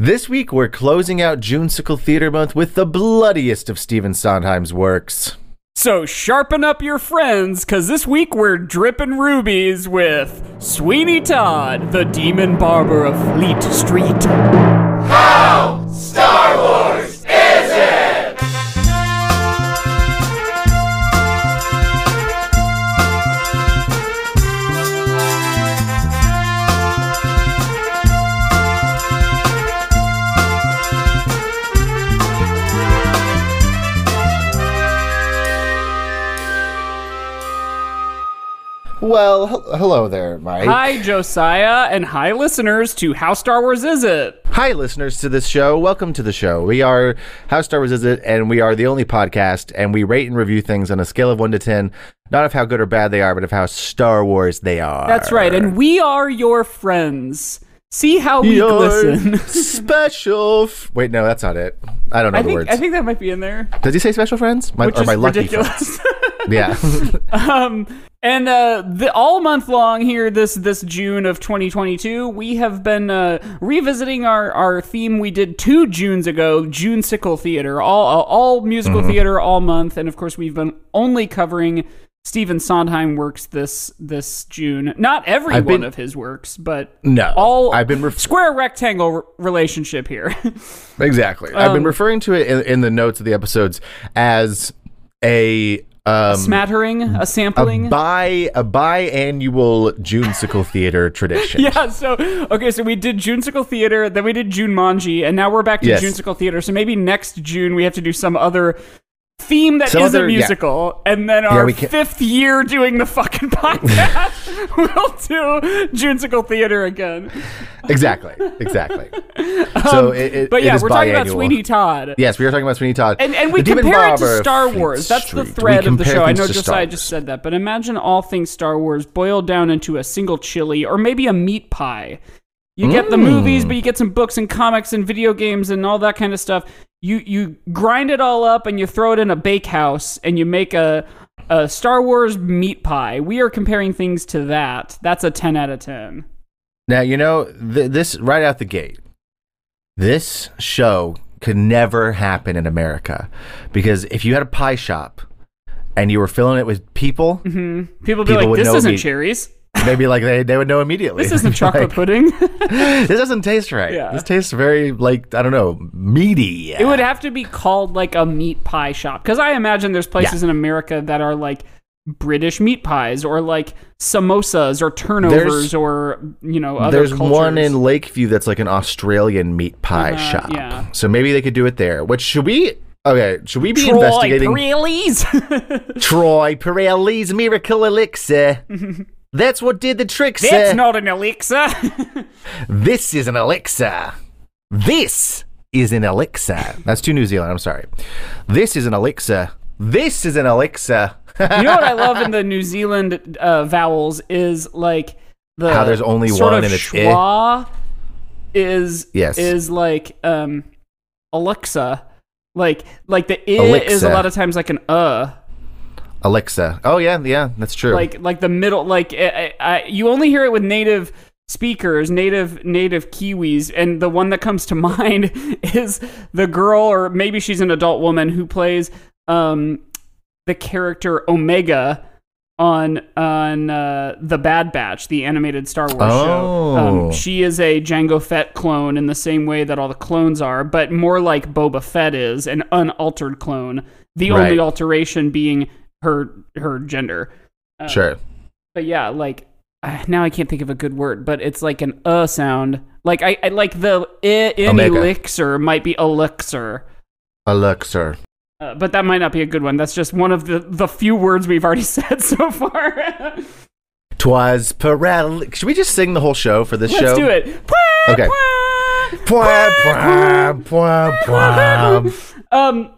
This week, we're closing out Junesical Theater Month with the bloodiest of Stephen Sondheim's works. So sharpen up your friends, cause this week we're dripping rubies with Sweeney Todd, the demon barber of Fleet Street. How Well, hel- hello there, Mike. Hi, Josiah, and hi, listeners to How Star Wars Is It? Hi, listeners to this show. Welcome to the show. We are How Star Wars Is It, and we are the only podcast, and we rate and review things on a scale of 1 to 10, not of how good or bad they are, but of how Star Wars they are. That's right, and we are your friends. See how we Your listen. special. F- Wait, no, that's not it. I don't know I the think, words. I think that might be in there, Does he say special friends? My, which or is my lucky friends? ridiculous. Yeah. um, and uh, the, all month long here, this this June of 2022, we have been uh, revisiting our, our theme we did two Junes ago, Junesical Theater, all all musical Mm-hmm. theater all month, and of course we've been only covering Stephen Sondheim works this this June. Not every I've one been- of his works, but No, all I've been ref- square rectangle relationship here. Exactly. I've Um, been referring to it in, in the notes of the episodes as a um, Smattering, a a sampling. bi a biannual Junesical Theater tradition. Yeah, so okay, so we did Junesical Theater, then we did June Manji, and now we're back to Yes. Junesical Theater. So maybe next June we have to do some other theme that Some is other- a yeah. musical, and then our can- fifth year doing the fucking podcast, we'll do Junesical Theater again. Exactly. Exactly. so it, it, Um, But yeah, we're talking about. Sweeney Todd. Yes, we are talking about Sweeney Todd. And, and we The compare it to Star Wars. That's the Street. Thread of the show. I know Josiah just said that, but imagine all things Star Wars boiled down into a single chili or maybe a meat pie. You get the Mm. movies, but you get some books and comics and video games and all that kind of stuff. You you grind it all up and you throw it in a bakehouse and you make a a Star Wars meat pie. We are comparing things to that. That's a 10 out of 10. Now, you know, th- this right out the gate, this show could never happen in America because if you had a pie shop and you were filling it with people, mm-hmm. People be People like, would this isn't cherries. They'd be like, they, they would know immediately. This isn't chocolate Like, pudding. this doesn't taste right. Yeah. This tastes very, like, I don't know, meaty. It would have to be called like a meat pie shop because I imagine there's places in America that are like British meat pies or like samosas or turnovers There's- or you know other There's cultures. one in Lakeview that's like an Australian meat pie Uh-huh, shop. yeah. So maybe they could do it there. Which should we? Okay, should we be Troy investigating Pirellis. Troy Pirelli's Miracle Elixir? That's what did the trick, That's sir. not an elixir. This is an elixir. This is an elixir. That's too New Zealand. I'm sorry. This is an elixir. This is an elixir. you know what I love in the New Zealand uh, vowels is like the How there's only sort one of and it's eh. schwa is Yes. is like um Alexa. Like like the I is a lot of times like an uh. Alexa. Oh yeah, yeah, that's true. like like the middle like I, I, you only hear it with native speakers native native kiwis and the one that comes to mind is the girl or maybe she's an adult woman who plays um the character omega on on uh, the Bad Batch, the animated Star Wars show. Oh. Um, she is a Jango Fett clone in the same way that all the clones are, but more like Boba Fett is an unaltered clone. The Right. only alteration being her her gender. sure. But yeah, like uh, now I can't think of a good word, but it's like an uh sound. Like I, I like the I in Omega. elixir might be elixir. Elixir. Uh, but that might not be a good one. That's just one of the, the few words we've already said so far. Twas Pirelli. Should we just sing the whole show for this show? Let's do it. Okay. Um,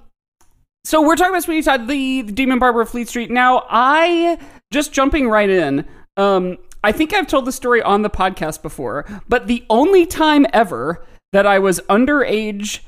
so we're talking about Sweeney Todd, the, the Demon Barber of Fleet Street. Now, I just jumping right in. Um, I think I've told the story on the podcast before, but the only time ever that I was underage,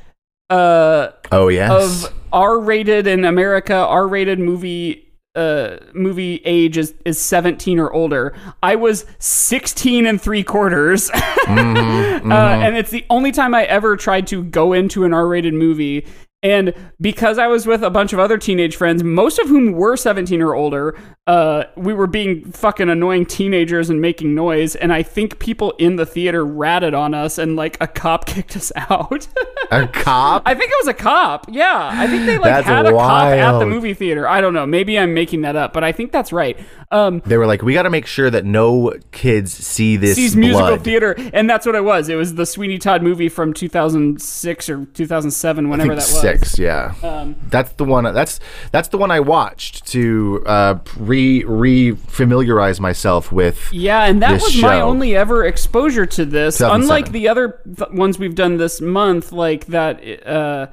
uh, Oh yes. of R-rated in America, R-rated movie uh, movie age is, is 17 or older. I was 16 and three quarters. Mm-hmm, Uh, and it's the only time I ever tried to go into an R rated movie. And because I was with a bunch of other teenage friends, most of whom were 17 or older, uh, we were being fucking annoying teenagers and making noise. And I think people in the theater ratted on us and like a cop kicked us out. A cop? I think it was a cop. Yeah, I think they like That's had a cop at the movie theater. I don't know. Maybe I'm making that up, but I think that's right. Um, They were like, we got to make sure that no kids see this sees musical blood. theater, and that's what it was. It was the Sweeney Todd movie from 2006 or 2007, I whenever that was. six, yeah. Um, that's the one. That's that's the one I watched to uh, re re familiarize myself with. Yeah, and that was my only ever exposure to this. Unlike the other th- ones we've done this month, like that. Uh,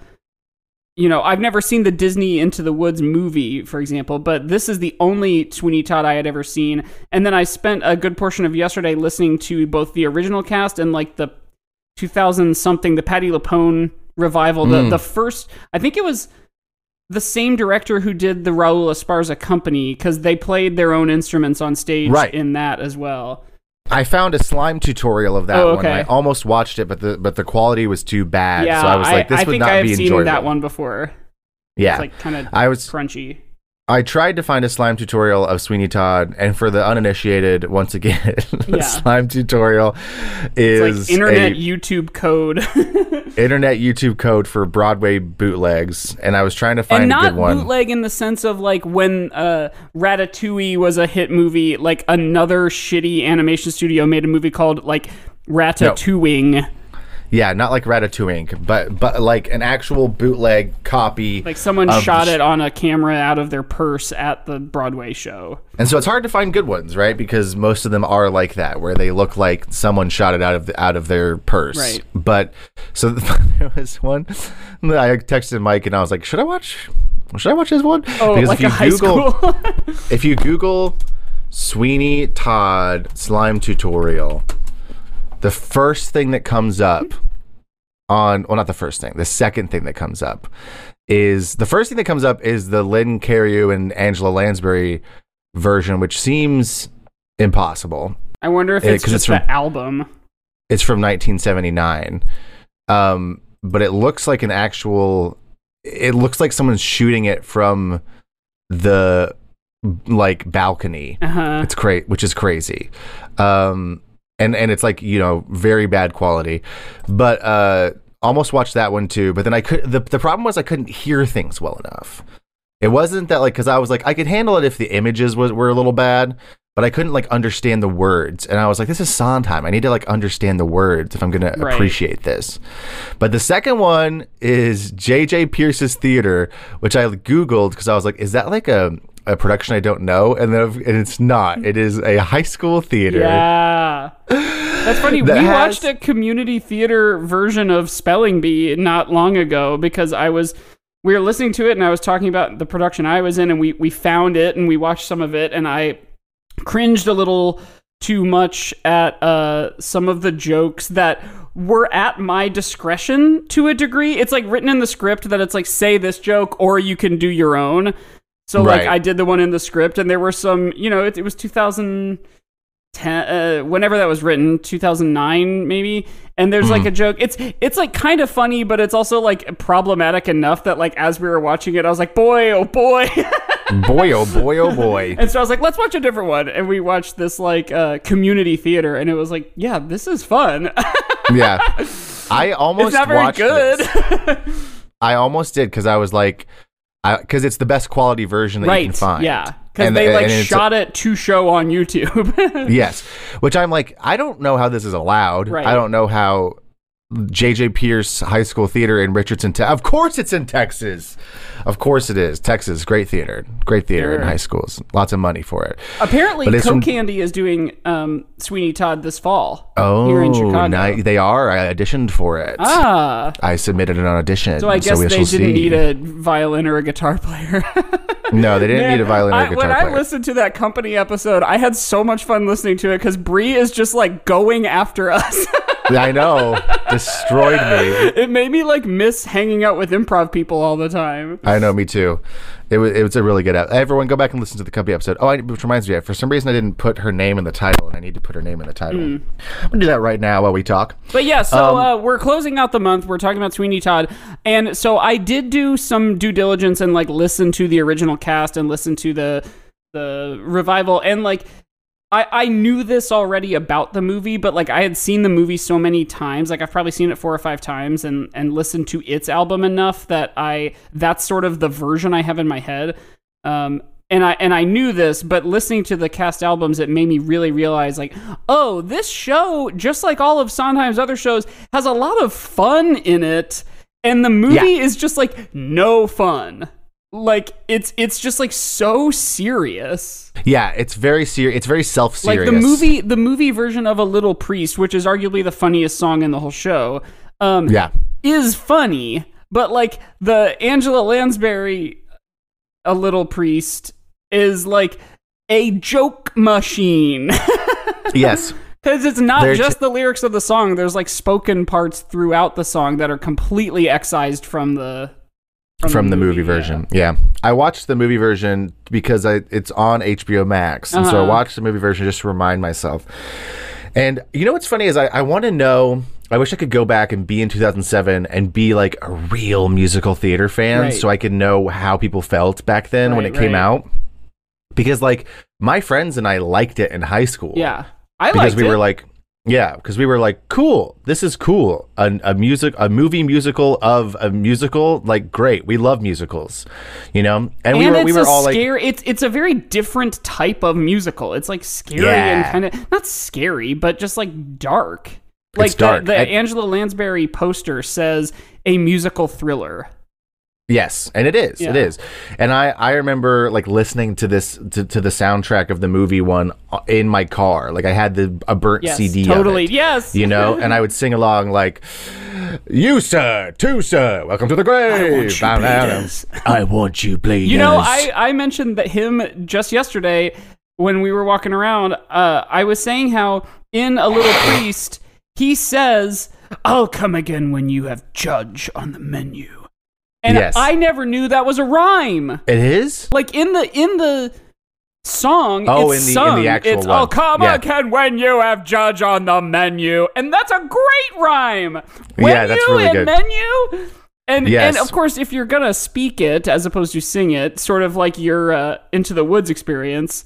you know, I've never seen the Disney Into the Woods movie, for example, but this is the only Sweeney Todd I had ever seen. And then I spent a good portion of yesterday listening to both the original cast and like the 2000 something, the Patti LuPone revival. Hmm. The the first, I think it was the same director who did the Raul Esparza Company because they played their own instruments on stage Right. in that as well. I found a slime tutorial of that Oh, one. and I almost watched it, but the but the quality was too bad. yeah, so I was like, this I would think not I have be seen that one before. Yeah, It's like kind of I was crunchy. I tried to find a slime tutorial of Sweeney Todd, and for the uninitiated, once again, the Yeah. slime tutorial It's is like internet a YouTube code. internet YouTube code for Broadway bootlegs, and I was trying to find and a not good one. bootleg in the sense of like when uh, Ratatouille was a hit movie, like another shitty animation studio made a movie called like Ratatouille. Yeah, not like Ratatouille, but but like an actual bootleg copy. Like someone of shot sh- it on a camera out of their purse at the Broadway show. And so it's hard to find good ones, right? Because most of them are like that, where they look like someone shot it out of the, out of their purse. Right. But so there was one. I texted Mike and I was like, "Should I watch? Should I watch this one?" Oh, like a high school. if you Google Sweeney Todd slime tutorial, the first thing that comes up on well, not the first thing, the second thing that comes up is the first thing that comes up is the Len Cariou and Angela Lansbury version, which seems impossible. I wonder if Yeah, it's just it's from- the album. It's from 1979, um, but it looks like an actual. It looks like someone's shooting it from the like balcony. Uh huh. It's great, which is crazy. Um, and and it's like you know very bad quality, but uh, almost watched that one too. But then I could. The the problem was I couldn't hear things well enough. It wasn't that like because I was like I could handle it if the images was were a little bad, but I couldn't like understand the words. And I was like, this is Sondheim. I need to like understand the words if I'm gonna Right. appreciate this. But the second one is J.J. Pearce's Theater, which I googled because I was like, is that like a a production I don't know? And then and it's not. It is a high school theater. Yeah. That's funny. That we has- watched a community theater version of Spelling Bee not long ago because I was we were listening to it and I was talking about the production I was in and we we found it and we watched some of it and I cringed a little too much at uh some of the jokes that were at my discretion to a degree. It's like written in the script that it's like say this joke or you can do your own. So like I did the one in the script and there were some, you know, it, it was 2010, uh, whenever that was written, 2009 maybe. And there's Hmm. like a joke. It's it's like kind of funny, but it's also like problematic enough that like as we were watching it, I was like, boy, oh boy. boy, oh boy, oh boy. and so I was like, let's watch a different one. And we watched this like uh, community theater, and it was like, yeah, this is fun. yeah. I almost it's not very watched good. I almost did because I was like, because it's the best quality version that you can right? find. Yeah, because they like shot it to show on YouTube. Yes, which I'm like, I don't know how this is allowed. Right. I don't know how JJ Pearce High School Theater in Richardson. Te- of course, it's in Texas. Of course, it is. Texas, great theater, great theater in high schools. Lots of money for it. Apparently, Coke from- Candy is doing um, Sweeney Todd this fall Oh, here in Chicago. ni- they are. I auditioned for it. Ah, I submitted an audition. so I guess we they didn't see. need a violin or a guitar player. No, they didn't Man, need a violin or I- a guitar player. when I listened to that company episode, I had so much fun listening to it because Bree is just like going after us. I know, destroyed me. It made me like miss hanging out with improv people all the time. I know, me too. It was it was a really good. episode. Everyone, go back and listen to the company episode. Oh, I, which reminds me, for some reason, I didn't put her name in the title, and I need to put her name in the title. Hmm. I'm gonna do that right now while we talk. But yeah, so Um, uh, we're closing out the month. We're talking about Sweeney Todd, and so I did do some due diligence and like listen to the original cast and listen to the the revival, and like I I knew this already about the movie, but like I had seen the movie so many times, like I've probably seen it four or five times, and and listened to its album enough that I that's sort of the version I have in my head. Um, and I and I knew this, but listening to the cast albums, it made me really realize, like, oh, this show, just like all of Sondheim's other shows, has a lot of fun in it, and the movie Yeah. is just like no fun. Like it's it's just like so serious. Yeah, it's very serious. It's very self serious. Like the movie, the movie version of a Little Priest, which is arguably the funniest song in the whole show. Um, Yeah, is funny, but like the Angela Lansbury, a little priest, is like a joke machine. yes, Because it's not They're just the lyrics of the song. There's like spoken parts throughout the song that are completely excised from the from, the, movie, yeah. version. Yeah. I watched the movie version because I, it's on HBO Max, and so I Uh-huh. watched the movie version just to remind myself. And you know what's funny is I, I want to know. I wish I could go back and be in 2007 and be like a real musical theater fan, Right. so I could know how people felt back then when Right, it came out. Because like my friends and I liked it in high school. Yeah, I because we it. were like yeah because we were like cool this is cool a, a music a movie musical of a musical like great we love musicals you know and, we were we were all like. It's it's a very different type of musical. It's like scary Yeah. and kind of not scary, but just like dark. Like It's dark. the, the And- Angela Lansbury poster says a musical thriller. Yes and it is it Yeah. is and i i remember like listening to this to, to the soundtrack of the movie one uh, in my car like i had the a burnt Yes, cd of totally. it, Yes, you know and i would sing along like you sir two sir welcome to the grave I want you bleeders." i want you bleeders You know, I, I mentioned that him just yesterday when we were walking around. Uh, I was saying how in A Little Priest, he says, I'll come again when you have judge on the menu. And Yes. I never knew that was a rhyme. it is Like in the in the song, Oh, it's in the- in the sung, actual it's one. I'll come Yeah. again when you have judge on the menu. And that's a great rhyme. When Yeah, that's you really and good. menu. And Yes. and of course, if you're gonna speak it as opposed to sing it, sort of like your uh, Into the Woods experience,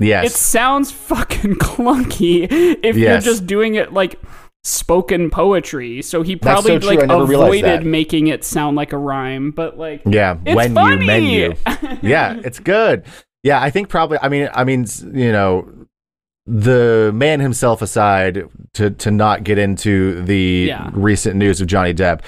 yes it sounds fucking clunky if you're just doing it like spoken poetry. So he probably so like I never realized avoided making it sound like a rhyme, but like Yeah, when funny. you menu. yeah, it's good. Yeah, I think probably. I mean, I mean, you know, the man himself aside, to to not get into the Yeah. recent news of Johnny Depp,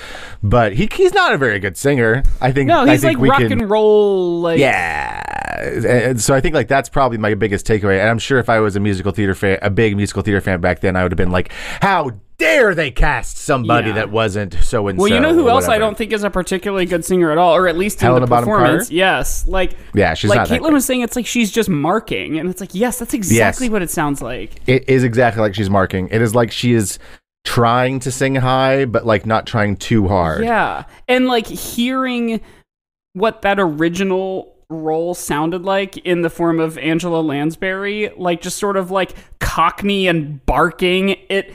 but he he's not a very good singer. I think. no, he's think like rock can, and roll. Like Yeah. And so I think like that's probably my biggest takeaway. And I'm sure if I was a musical theater fan, a big musical theater fan back then, I would have been like, "How dare they cast somebody Yeah. that wasn't so and so?" Well, you know who else I don't think is a particularly good singer at all, or at least in Helena the performance. Yes, like Yeah, she's like Caitlin was saying, it's like she's just marking, and it's like yes, that's exactly what it sounds like. It is exactly like she's marking. It is like she is trying to sing high, but like not trying too hard. Yeah, and like hearing what that original role sounded like in the form of Angela Lansbury, like just sort of like cockney and barking. It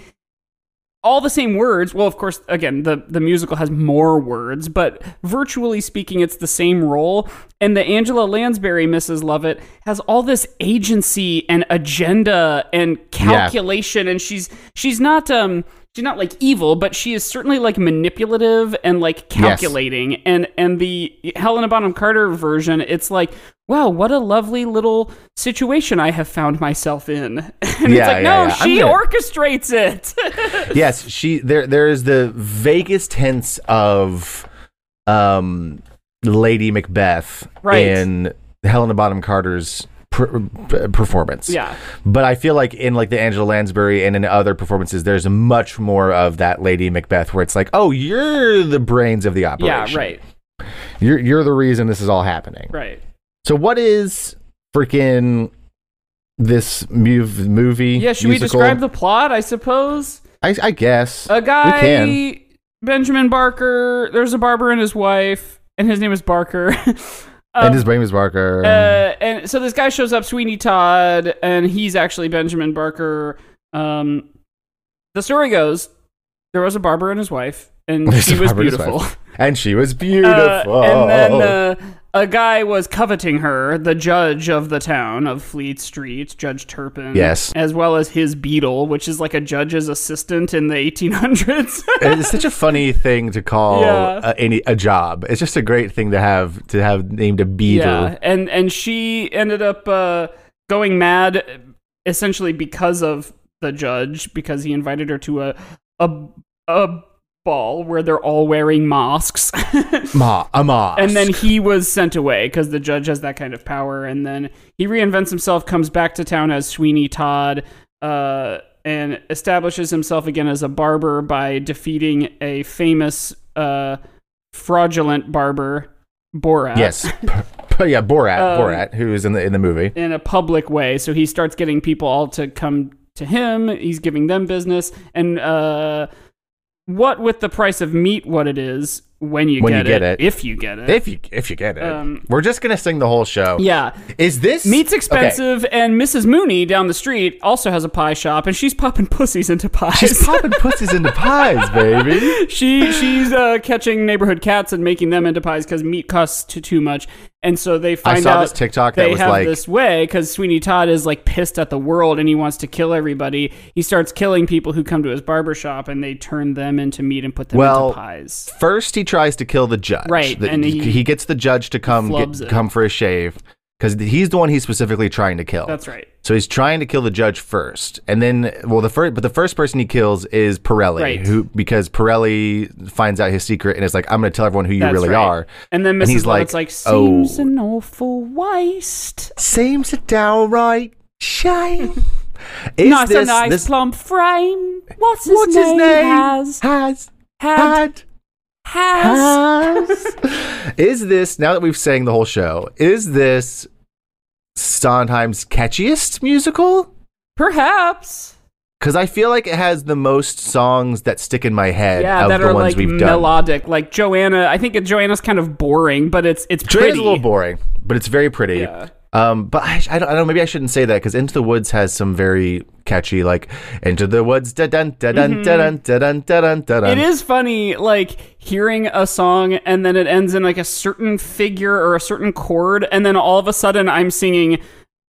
all the same words. Well, of course, again, the the musical has more words, but virtually speaking, it's the same role. And the Angela Lansbury Mrs. Lovett has all this agency and agenda and calculation, and she's she's not um she's not like evil, but she is certainly like manipulative and like calculating. And and the Helena Bonham Carter version, it's like. Wow, what a lovely little situation I have found myself in. And it's Yeah, like, yeah, no, yeah. She gonna- orchestrates it. Yes, she there there is the vaguest hints of um Lady Macbeth Right. in Helena Bonham Carter's per- performance. Yeah. But I feel like in like the Angela Lansbury and in other performances there's much more of that Lady Macbeth where it's like, "Oh, you're the brains of the operation. yeah, right, You're you're the reason this is all happening." right. So what is freaking this mov- movie? Yeah, should we describe the plot? I suppose. I, I guess A guy. Benjamin Barker. There's a barber and his wife, and his name is Barker. Um, and his name is Barker. Uh, and so this guy shows up, Sweeney Todd, and he's actually Benjamin Barker. Um, the story goes there was a barber and his wife, and There's she was barber and his beautiful. and she was Uh, beautiful. and then uh, a guy was coveting her, the judge of the town of Fleet Street, Judge Turpin. Yes. As well as his beadle, which is like a judge's assistant in the 1800s. it's such a funny thing to call Yeah. a, any a job. It's just a great thing to have to have named a beadle. Yeah, and and she ended up uh, going mad, essentially because of the judge, because he invited her to a a a ball where they're all wearing masks, Ma, a mask. and then he was sent away because the judge has that kind of power, and then he reinvents himself, comes back to town as Sweeney Todd. Uh, and establishes himself again as a barber by defeating a famous uh, fraudulent barber, Borat. yes, yeah, Borat, Um, Borat, who is in the in the movie. in a public way. So he starts getting people all to come to him. He's giving them business. And uh, what with the price of meat, what it is when you, When you get, get it, it. if you get it. If you if you get it, Um, we're just gonna sing the whole show. yeah. Is this Meat's okay, expensive, and Mrs. Mooney down the street also has a pie shop, and she's popping pussies into pies. She's popping pussies into pies, baby. she she's uh, catching neighborhood cats and making them into pies because meat costs too, too much. And so they find saw out this TikTok that they was have like- this way because Sweeney Todd is like pissed at the world and he wants to kill everybody. He starts killing people who come to his barber shop and they turn them into meat and put them Well, into pies. First, he tries to kill the judge. Right, The- and he, he- gets the judge to come get, come for a shave because he's the one he's specifically trying to kill. That's right. So he's trying to kill the judge first, and then well, the first but the first person he kills is Pirelli, Right. who because Pirelli finds out his secret and is like, I'm going to tell everyone who you That's really right. are. And then Mrs. he's Lovett's like, like, seems "Oh." an awful waste. Seems a downright shame. Is nice, this, a nice this plump frame. What's his what's name? his name? Has has had had has. has. is this now that we've sang the whole show? Is this Sondheim's catchiest musical? Perhaps. Because I feel like it has the most songs that stick in my head Yeah, of that the are ones like we've done. melodic. Like Joanna, I think Joanna's kind of boring, but it's it's Joanna's pretty. a little boring, but it's very pretty. Yeah. Um, but I, I, don't, I don't. Maybe I shouldn't say that because Into the Woods has some very catchy, like Into the Woods, da dun da dun da dun da dun da dun da dun. It is funny, like hearing a song and then it ends in like a certain figure or a certain chord, and then all of a sudden I'm singing.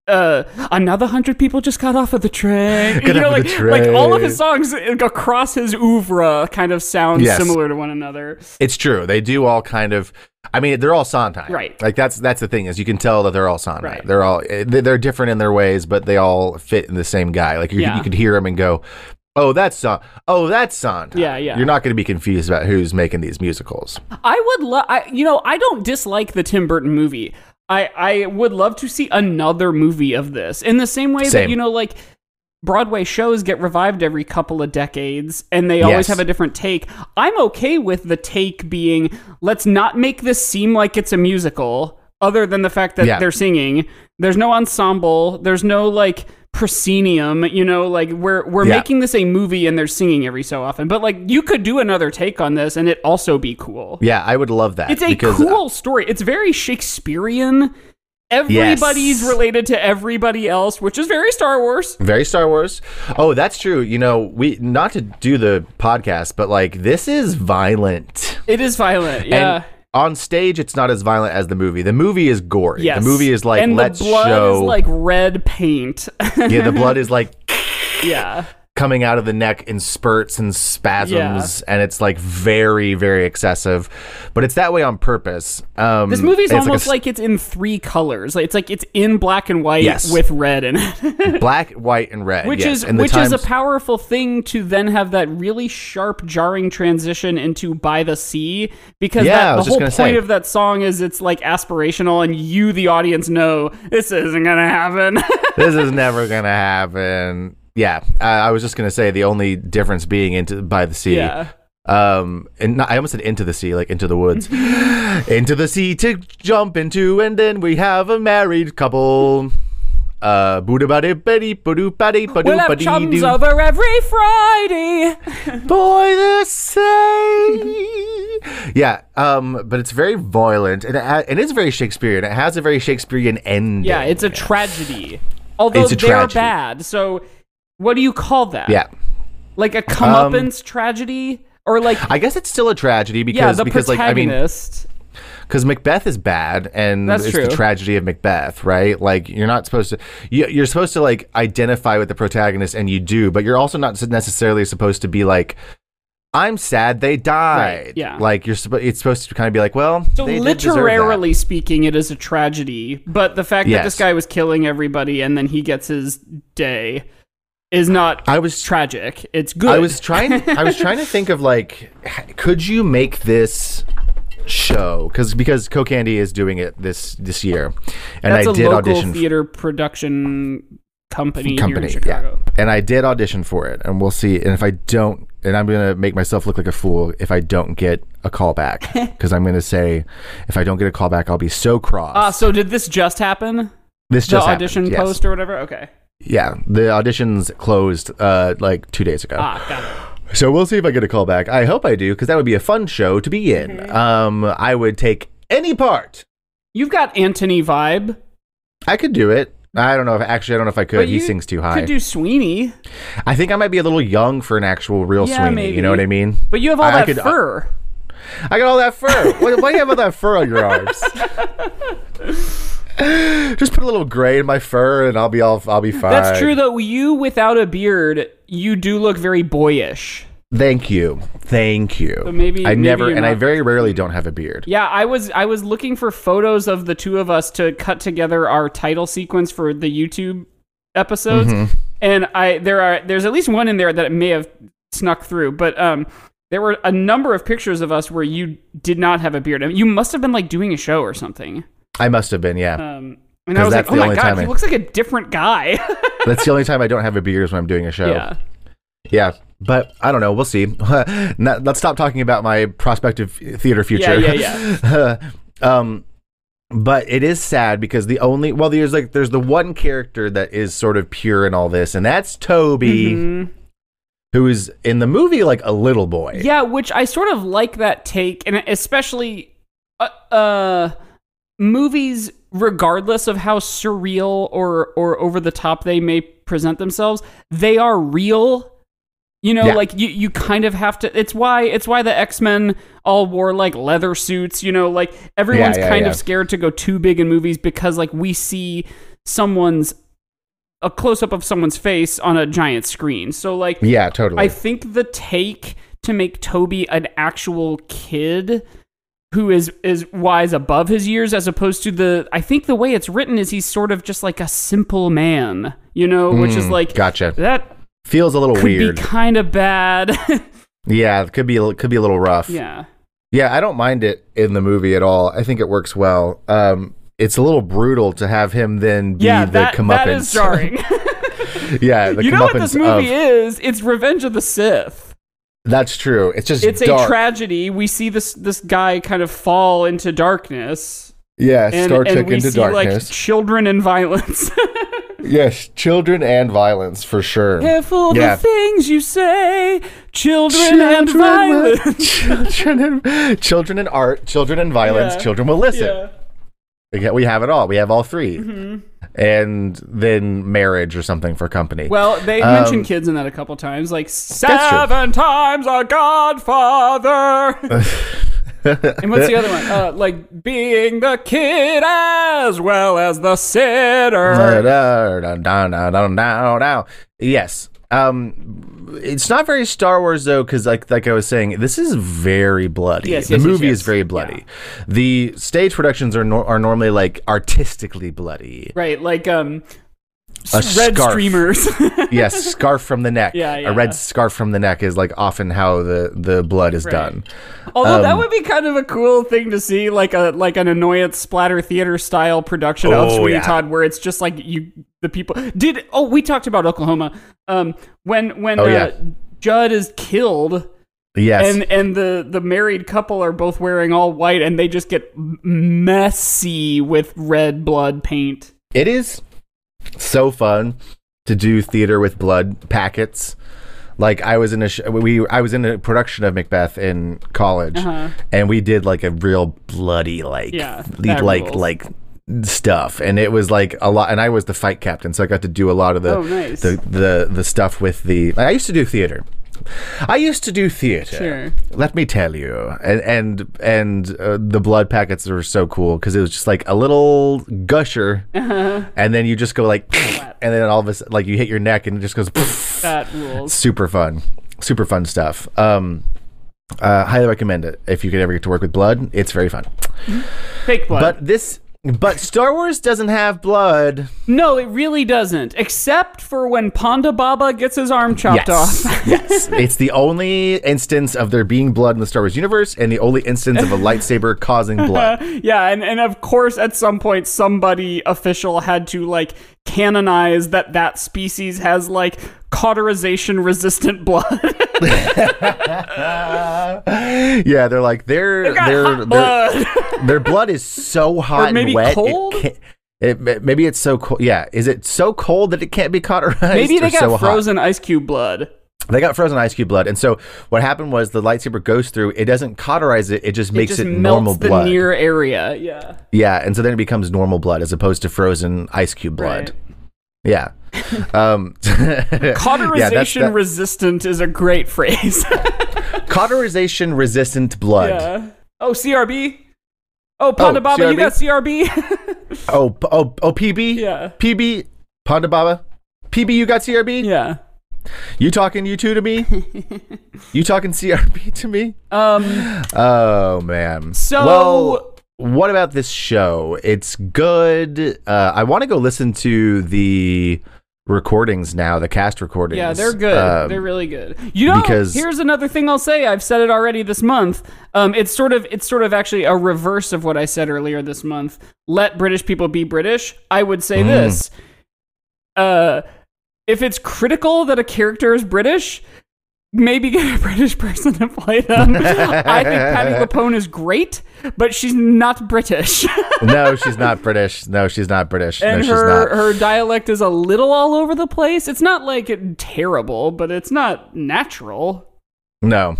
Uh, another hundred people just got off of the train. Got you know, like like all of his songs across his oeuvre kind of sound Yes. similar to one another. It's true. They do all kind of. I mean, they're all Sondheim, Right. Like that's that's the thing is you can tell that they're all Sondheim. Right. They're all eh, they- they're different in their ways, but they all fit in the same guy. Like you, Yeah. you could hear him and go, "Oh, that's Son. Oh, that's Sondheim." Yeah, yeah. You're not going to be confused about who's making these musicals. I would love, I, you know, I don't dislike the Tim Burton movie. I, I would love to see another movie of this in the same way that, you know, like Broadway shows get revived every couple of decades and they always Yes. have a different take. I'm okay with the take being, let's not make this seem like it's a musical, other than the fact that Yeah. they're singing. There's no ensemble, there's no like proscenium, you know, like we're we're Yeah. making this a movie and they're singing every so often. But like you could do another take on this and it also be cool. Yeah, I would love that. It's a uh, cool story. It's very Shakespearean. Everybody's Yes. related to everybody else, which is very Star Wars. Very Star Wars. Oh, that's true. You know, we not to do the podcast, but like this is violent. It is violent. Yeah. And on stage, it's not as violent as the movie. The movie is gory. yes. The movie is like and let's the blood show. is like red paint. yeah, the blood is like yeah. Coming out of the neck in spurts and spasms, and it's like very, very excessive. But it's that way on purpose. Um, This movie's almost a like, it's in three colors. Like, It's like it's in black and white Yes. with red in it. black, white, and red. which yes. is and which is a powerful thing to then have that really sharp jarring transition into by the sea because Yeah, that, the whole point say. of that song is it's like aspirational and you the audience know this isn't gonna happen this is never gonna happen. Yeah, I, I was just gonna say the only difference being into by the sea. yeah Um, and not, I almost said into the sea, like into the woods, into the sea to jump into, and then we have a married couple. uh, boo-da-ba-dee-ba-dee-ba-doo-ba-dee, We'll have chums over every Friday. Boy, the say. yeah, um, but it's very violent, and it, ha- it is very Shakespearean. It has a very Shakespearean ending. Yeah, it's a tragedy. Although It's a they're tragedy. bad. So what do you call that? yeah. Like a comeuppance um, tragedy? Or like I guess it's still a tragedy because yeah, the because like I mean protagonist. because Macbeth is bad and That's it's true. the tragedy of Macbeth, right? Like you're not supposed to you, you're supposed to like identify with the protagonist and you do, but you're also not necessarily supposed to be like I'm sad they died. Right, yeah. Like you're supposed it's supposed to kind of be like, well, So they did that. literally speaking, it is a tragedy. But the fact that this guy was killing everybody and then he gets his day is not I was tragic. It's good. I was trying. I was trying to think of like, could you make this show? Because because Candy is doing it this this year, and That's I a did local audition. theater production company, company, here in Chicago. yeah, and I did audition for it, and we'll see. And if I don't, and I'm gonna make myself look like a fool if I don't get a call back, because I'm gonna say, if I don't get a call back, I'll be so cross. Ah, so did this just happen? this The just happened, audition yes. post or whatever? Okay. Yeah, the auditions closed uh, like two days ago. Ah, got it. So we'll see if I get a call back. I hope I do because that would be a fun show to be in. Mm-hmm. Um, I would take any part. You've got Anthony vibe. I could do it. I don't know if actually I don't know if I could. But he sings too high. Could do Sweeney, I think I might be a little young for an actual real Yeah, Sweeney. maybe. You know what I mean? but you have all I- I that could- uh, fur. I got all that fur. why, why do you have all that fur on your arms? Just put a little gray in my fur, and I'll be all. I'll be fine. That's true though. You without a beard, you do look very boyish. Thank you. Thank you. So maybe- I maybe never, and I very rarely don't have a beard. Yeah, I was I was looking for photos of the two of us to cut together our title sequence for the YouTube episodes, Mm-hmm. and I there are there's at least one in there that may have snuck through, but um. There were a number of pictures of us where you did not have a beard. I mean, you must have been like doing a show or something. I must have been. Yeah. Um, and I was like, that's oh the my only god, time he I- looks like a different guy. That's the only time I don't have a beard is when I'm doing a show. yeah. Yeah, but I don't know. We'll see. Not, let's stop talking about my prospective theater future. Yeah, yeah, um, but it is sad because the only well, there's like there's the one character that is sort of pure in all this, and that's Toby, Mm-hmm. who is in the movie like a little boy. Yeah, which I sort of like that take, and especially uh, uh movies, regardless of how surreal or or over the top they may present themselves, they are real. You know, Yeah. like you, you kind of have to. It's why it's why the X Men all wore like leather suits. You know, like everyone's yeah, kind yeah. of scared to go too big in movies because like we see someone's a close up of someone's face on a giant screen. So like Yeah, totally. I think the take to make Toby an actual kid who is is wise above his years as opposed to the I think the way it's written is he's sort of just like a simple man, you know, which is like Mm, gotcha. that Feels a little could weird. kind of bad. yeah, it could be a- could be a little rough. yeah. Yeah, I don't mind it in the movie at all. I think it works well. Um, it's a little brutal to have him then be Yeah, the that, comeuppance. that is jarring. yeah, the you know what this movie of- is? It's Revenge of the Sith. That's true. It's just It's dark. a tragedy. We see this this guy kind of fall into darkness. Yeah, And, Star Trek into see like darkness. children and violence. yes, children and violence for sure. Careful Yeah. the things you say, children, and Children will- violence. children, and, children and art, children and violence, Yeah. children will listen. yeah. We We have it all. We have all 3 Mm-hmm. And then marriage or something for company. Well, they Um, mentioned kids in that a couple times, like seven times a godfather. and what's the other one? Uh, like being the kid as well as the sitter. Yes. Um, it's not very Star Wars though, because like like I was saying, this is very bloody. Yes, the yes, movie yes. is very bloody. The stage productions are nor- are normally like artistically bloody. Right, like um, A red scarf. streamers. yes, scarf from the neck. Yeah, yeah. A red scarf from the neck is like often how the the blood is Right. done. Although that Um, would be kind of a cool thing to see, like a like an annoyance splatter theater style production of Oh, Sweeney yeah. Todd, where it's just like you the people did. Oh, we talked about Oklahoma. Um, when when Oh, uh. Judd is killed, Yes. and and the the married couple are both wearing all white, and they just get messy with red blood paint. It is so fun to do theater with blood packets. Like I was in a sh- we I was in a production of Macbeth in college, Uh-huh. and we did like a real bloody like Yeah, lead- like rules. like stuff, and it was like a lot. And I was the fight captain, so I got to do a lot of the Oh, nice. the, the the stuff with the. I used to do theater. I used to do theater. Sure. Let me tell you, and and and uh, the blood packets were so cool because it was just like a little gusher, Uh-huh. and then you just go like, and then all of a sudden, like you hit your neck and it just goes. That rules. super fun, super fun stuff. Um, uh, highly recommend it if you could ever get to work with blood. It's very fun. Fake blood. But this, but Star Wars doesn't have blood. no, it really doesn't. Except for when Ponda Baba gets his arm chopped Yes, off. yes. It's the only instance of there being blood in the Star Wars universe, and the only instance of a lightsaber causing blood. yeah, and, and of course, at some point, somebody official had to like canonize that that species has like cauterization resistant blood. yeah, they're like they're Got they're, hot they're blood. their blood is so hot maybe and wet. cold? can't- It, maybe it's so cold. Yeah, is it so cold that it can't be cauterized? Maybe they or got so hot? frozen ice cube blood. They got frozen ice cube blood, and so what happened was the lightsaber goes through. It doesn't cauterize it; it just makes it it, normal the blood. near area. Yeah. yeah, and so then it becomes normal blood as opposed to frozen ice cube blood. Yeah. um, Cauterization that- resistant is a great phrase. cauterization resistant blood. yeah. Oh, CRB. Oh, Ponda Baba, you got CRB? Oh, oh, oh, PB. Yeah. PB. Ponda Baba. PB, you got CRB? yeah. You talking you two to me? you talking CRB to me? Um. Oh man. So- well, what about this show? It's good. Uh, I want to go listen to the recordings now, the cast recordings. Yeah, they're good. Um, they're really good. You know, because- here's another thing I'll say. I've said it already this month. Um, it's sort of it's sort of actually a reverse of what I said earlier this month. Let British people be British. I would Mm. say this. Uh, if it's critical that a character is British, maybe get a British person to play them. I think Patti LuPone is great, but she's not British. no, she's not British. No, she's not British. and no, she's her not. her dialect is a little all over the place. It's not like terrible, but it's not natural. No.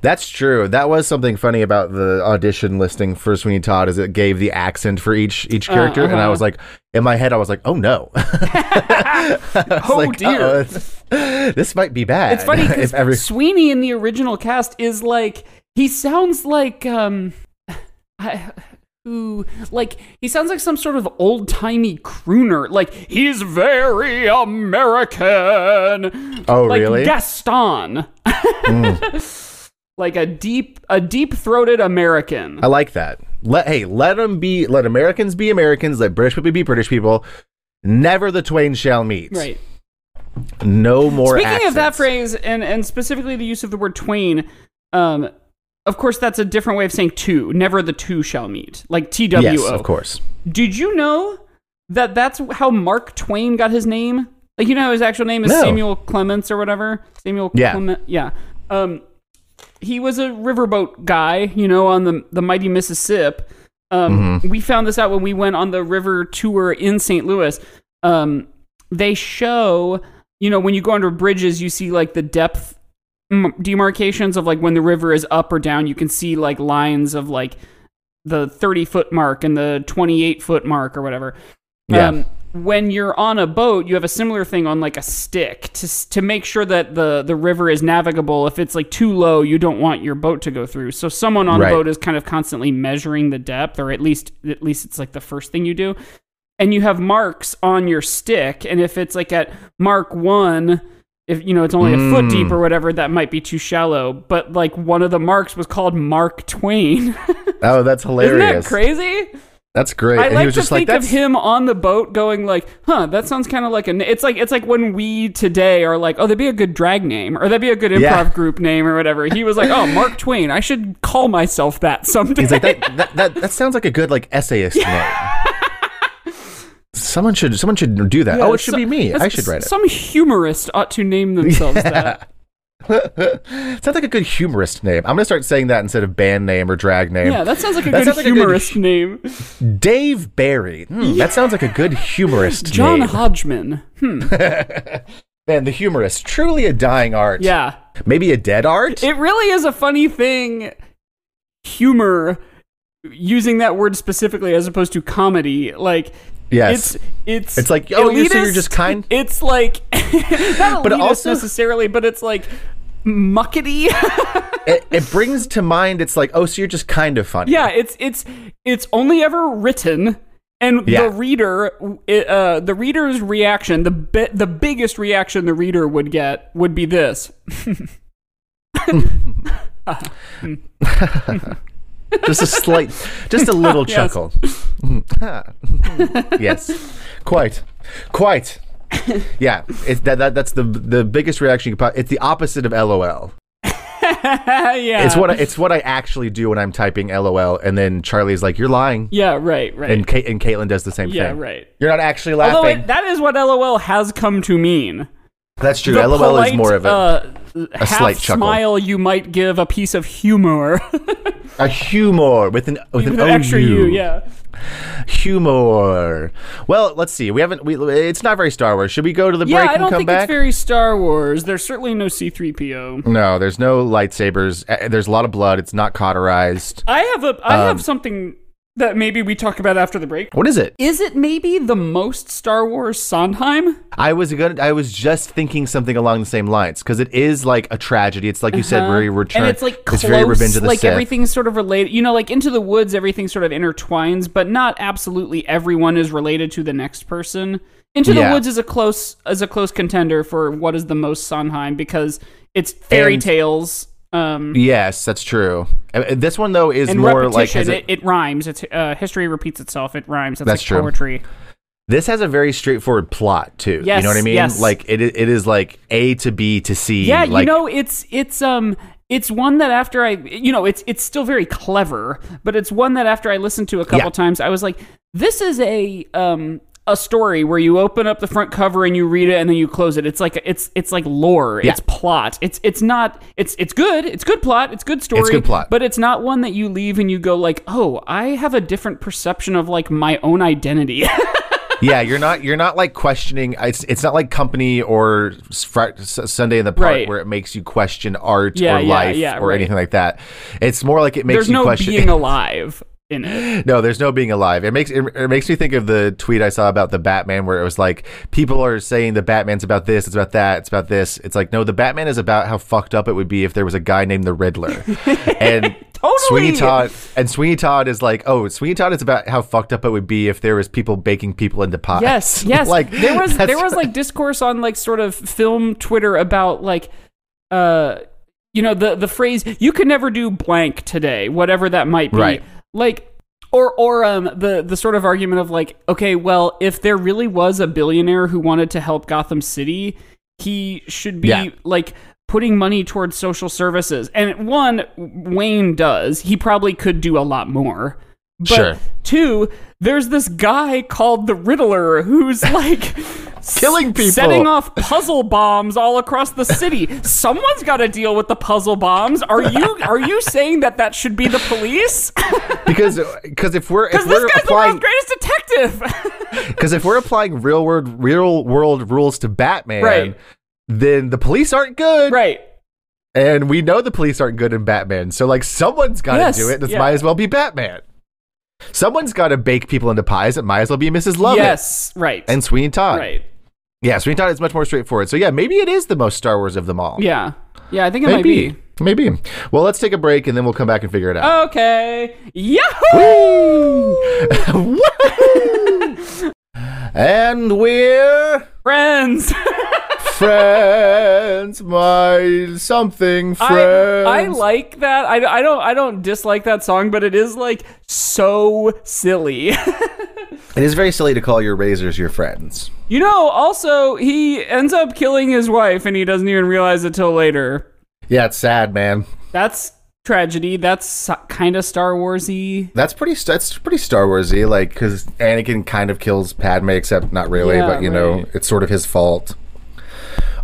That's true. That was something funny about the audition listing for Sweeney Todd is it gave the accent for each each character, and I uh-huh. was like, in my head, I was like, oh no, Oh dear. dear, this might be bad. It's funny because every Sweeney in the original cast is like he sounds like um, I, who like he sounds like some sort of old timey crooner. Like he's very American. oh like really? Gaston. like a deep a deep throated American. I like that. Let hey, let them be. Let Americans be Americans. Let British people be British people. Never the twain shall meet. Right. No more. Speaking of that phrase, and and specifically the use of the word twain, um, of course that's a different way of saying two. Never the two shall meet, like T W O. yes, of course. Did you know that that's how Mark Twain got his name? Like you know his actual name is No. Samuel Clements or whatever. Samuel Yeah. Clement. Yeah. Um, he was a riverboat guy, you know, on the the mighty Mississippi. Um, Mm-hmm. we found this out when we went on the river tour in St. Louis. Um, they show, you know, when you go under bridges, you see like the depth demarcations of like when the river is up or down. You can see like lines of like the 30 foot mark and the 28 foot mark or whatever. Yeah. Um, when you're on a boat, you have a similar thing on like a stick to to make sure that the the river is navigable. If it's like too low, you don't want your boat to go through. So someone on Right. the boat is kind of constantly measuring the depth, or at least at least it's like the first thing you do. And you have marks on your stick, and if it's like at mark one, if you know it's only a foot Mm. deep or whatever, that might be too shallow. But like one of the marks was called Mark Twain. Oh, that's hilarious! Isn't that crazy? That's great. I and he like was to just like, think of him on the boat going like, "Huh, that sounds kind of like a." It's like it's like when we today are like, "Oh, that'd be a good drag name, or that'd be a good improv Yeah. group name, or whatever." He was like, "Oh, Mark Twain. I should call myself that someday." He's like that, that. That that sounds like a good like essayist name. Someone should someone should do that. Yeah, oh, it should be me. I should write it. Some humorist ought to name themselves that. Sounds like a good humorist name. I'm gonna start saying that instead of band name or drag name. Yeah, that sounds like a That good like a good humorist name. Dave Barry. Hmm, That sounds like a good humorist John name. Hodgman. Hmm. Man, the humorist. Truly a dying art. Yeah. Maybe a dead art? It really is a funny thing, humor, using that word specifically as opposed to comedy. Like, Yes. it's it's It's like, oh, you- so you're just kind- It's like not But also- necessarily, but it's like muckety. it, it brings to mind, it's like, oh, so you're just kind of funny. yeah, it's it's it's only ever written. And Yeah. the reader, it, uh, the reader's reaction, the bi- the biggest reaction the reader would get would be this. Just a slight, just a little Yes. chuckle. yes. Quite. Quite. Yeah, it's that, that that's the the biggest reaction you could It's the opposite of LOL. yeah, It's what I, it's what I actually do when I'm typing LOL, and then Charlie's like, "You're lying," yeah, right, right. and Kate and Caitlin does the same Yeah, thing. Yeah, right. You're not actually laughing. Although it, that is what LOL has come to mean. That's true. The LOL polite, is more of a uh, half slight chuckle. smile you might give a piece of humor. a humor with an with an an extra. U, yeah. Humor. Well, let's see. We haven't. We it's not very Star Wars. Should we go to the Yeah, break I and don't come think back? it's very Star Wars. There's certainly no C3PO. no, there's no lightsabers. Uh, There's a lot of blood. It's not cauterized. I have a I Um, have something that maybe we talk about after the break. What is it? Is it maybe the most Star Wars Sondheim? I was gonna. I was just thinking something along the same lines because it is like a tragedy. It's like you said, very return. Uh-huh. and it's like close, it's very Revenge of the like Sith. everything's sort of related. You know, like Into the Woods, everything sort of intertwines, but not absolutely everyone is related to the next person. Into the Woods is a close is a close contender for what is the most Sondheim because it's fairy And- tales. Um, Yes, that's true. Uh, This one though is more like a- it, it rhymes. It's uh, history repeats itself. It rhymes. That's, That's like true. poetry. this has a very straightforward plot too. you know what I mean? yes. Like it, it is like A to B to C. Yeah, like, you know, it's it's um it's one that after I you know, it's it's still very clever, but it's one that after I listened to a couple Yeah. times, I was like, this is a um a story where you open up the front cover and you read it and then you close it. It's like it's it's like lore. Yeah. It's plot. It's it's not it's it's good. It's good plot. It's good story. It's good plot. But it's not one that you leave and you go like, "Oh, I have a different perception of like my own identity." yeah, you're not you're not like questioning. It's it's not like Company or Sunday in the Park Right. where it makes you question art Yeah, or yeah, life or right. anything like that. It's more like it makes There's you no question. being alive in it. No, there's no being alive. It makes it, it makes me think of the tweet I saw about the Batman, where it was like people are saying the Batman's about this, it's about that, it's about this. It's like no, the Batman is about how fucked up it would be if there was a guy named the Riddler, and Totally. Sweeney Todd and Sweeney Todd is like, oh, Sweeney Todd is about how fucked up it would be if there was people baking people into pies. Yes, yes. like there was there was like discourse on like sort of film Twitter about like uh you know the the phrase you can never do blank today, whatever that might be. Right. Like or or um the the sort of argument of like okay, well, if there really was a billionaire who wanted to help Gotham City, he should be Yeah. like putting money towards social services. And one Wayne does. He probably could do a lot more. But Sure. two, there's this guy called the Riddler who's like Killing people. setting off puzzle bombs all across the city. Someone's got to deal with the puzzle bombs. Are you are you saying that that should be the police? because because if we're Because this guy's applying the world's greatest detective. because if we're applying real world real world rules to Batman, Right. then the police aren't good. right. And we know the police aren't good in Batman. So like someone's got to Yes, do it. This yeah. might as well be Batman. Someone's got to bake people into pies. It might as well be Mrs. Lovett yes. Right. and Sweeney Todd. right. Yeah, Sweeney Todd is much more straightforward. So yeah, maybe it is the most Star Wars of them all. Yeah. Yeah. I think it maybe. might be. Maybe. Well, let's take a break and then we'll come back and figure it out. Okay. Yahoo! And we're Friends. friends, my something I, friends. I like that. I, I don't I don't dislike that song, but it is like so silly. It is very silly to call your razors your friends. you know, also he ends up killing his wife and he doesn't even realize it till later. Yeah, it's sad, man. That's tragedy. That's kind of Star Warsy. That's pretty. That's pretty Star Warsy, like because Anakin kind of kills Padme, except not really. Yeah, but you know, it's sort of his fault.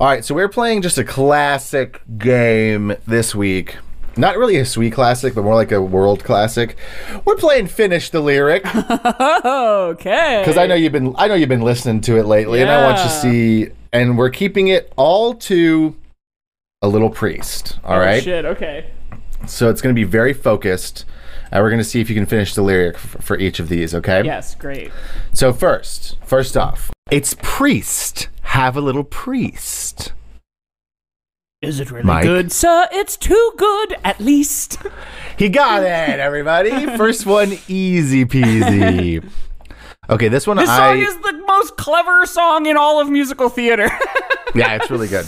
All right, so we're playing just a classic game this week. Not really a sweet classic, but more like a world classic. We're playing Finish the Lyric okay. because I know you've been I know you've been listening to it lately, and I want you to see. And we're keeping it all to a little priest. All Oh, right, Shit. Okay. so it's going to be very focused, and we're going to see if you can finish the lyric f- for each of these. Okay. Yes. Great. So first, first off, it's priest. Have a little priest. Is it really Mike? good, sir? It's too good, at least. He got it, everybody. First one, easy peasy. Okay, this one This I song is the most clever song in all of musical theater. yeah, it's really good.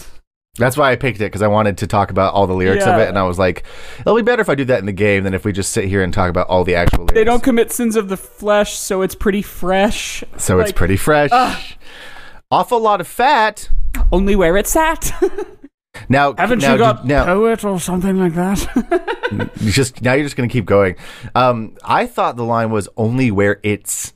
That's why I picked it because I wanted to talk about all the lyrics of it, and I was like, it'll be better if I do that in the game than if we just sit here and talk about all the actual lyrics. they don't commit sins of the flesh, so it's pretty fresh. so it's pretty fresh. Awful lot of fat. Only where it's at. Now, Haven't now, you got now, poet or something like that? just now you're just gonna keep going. Um, I thought the line was only where it's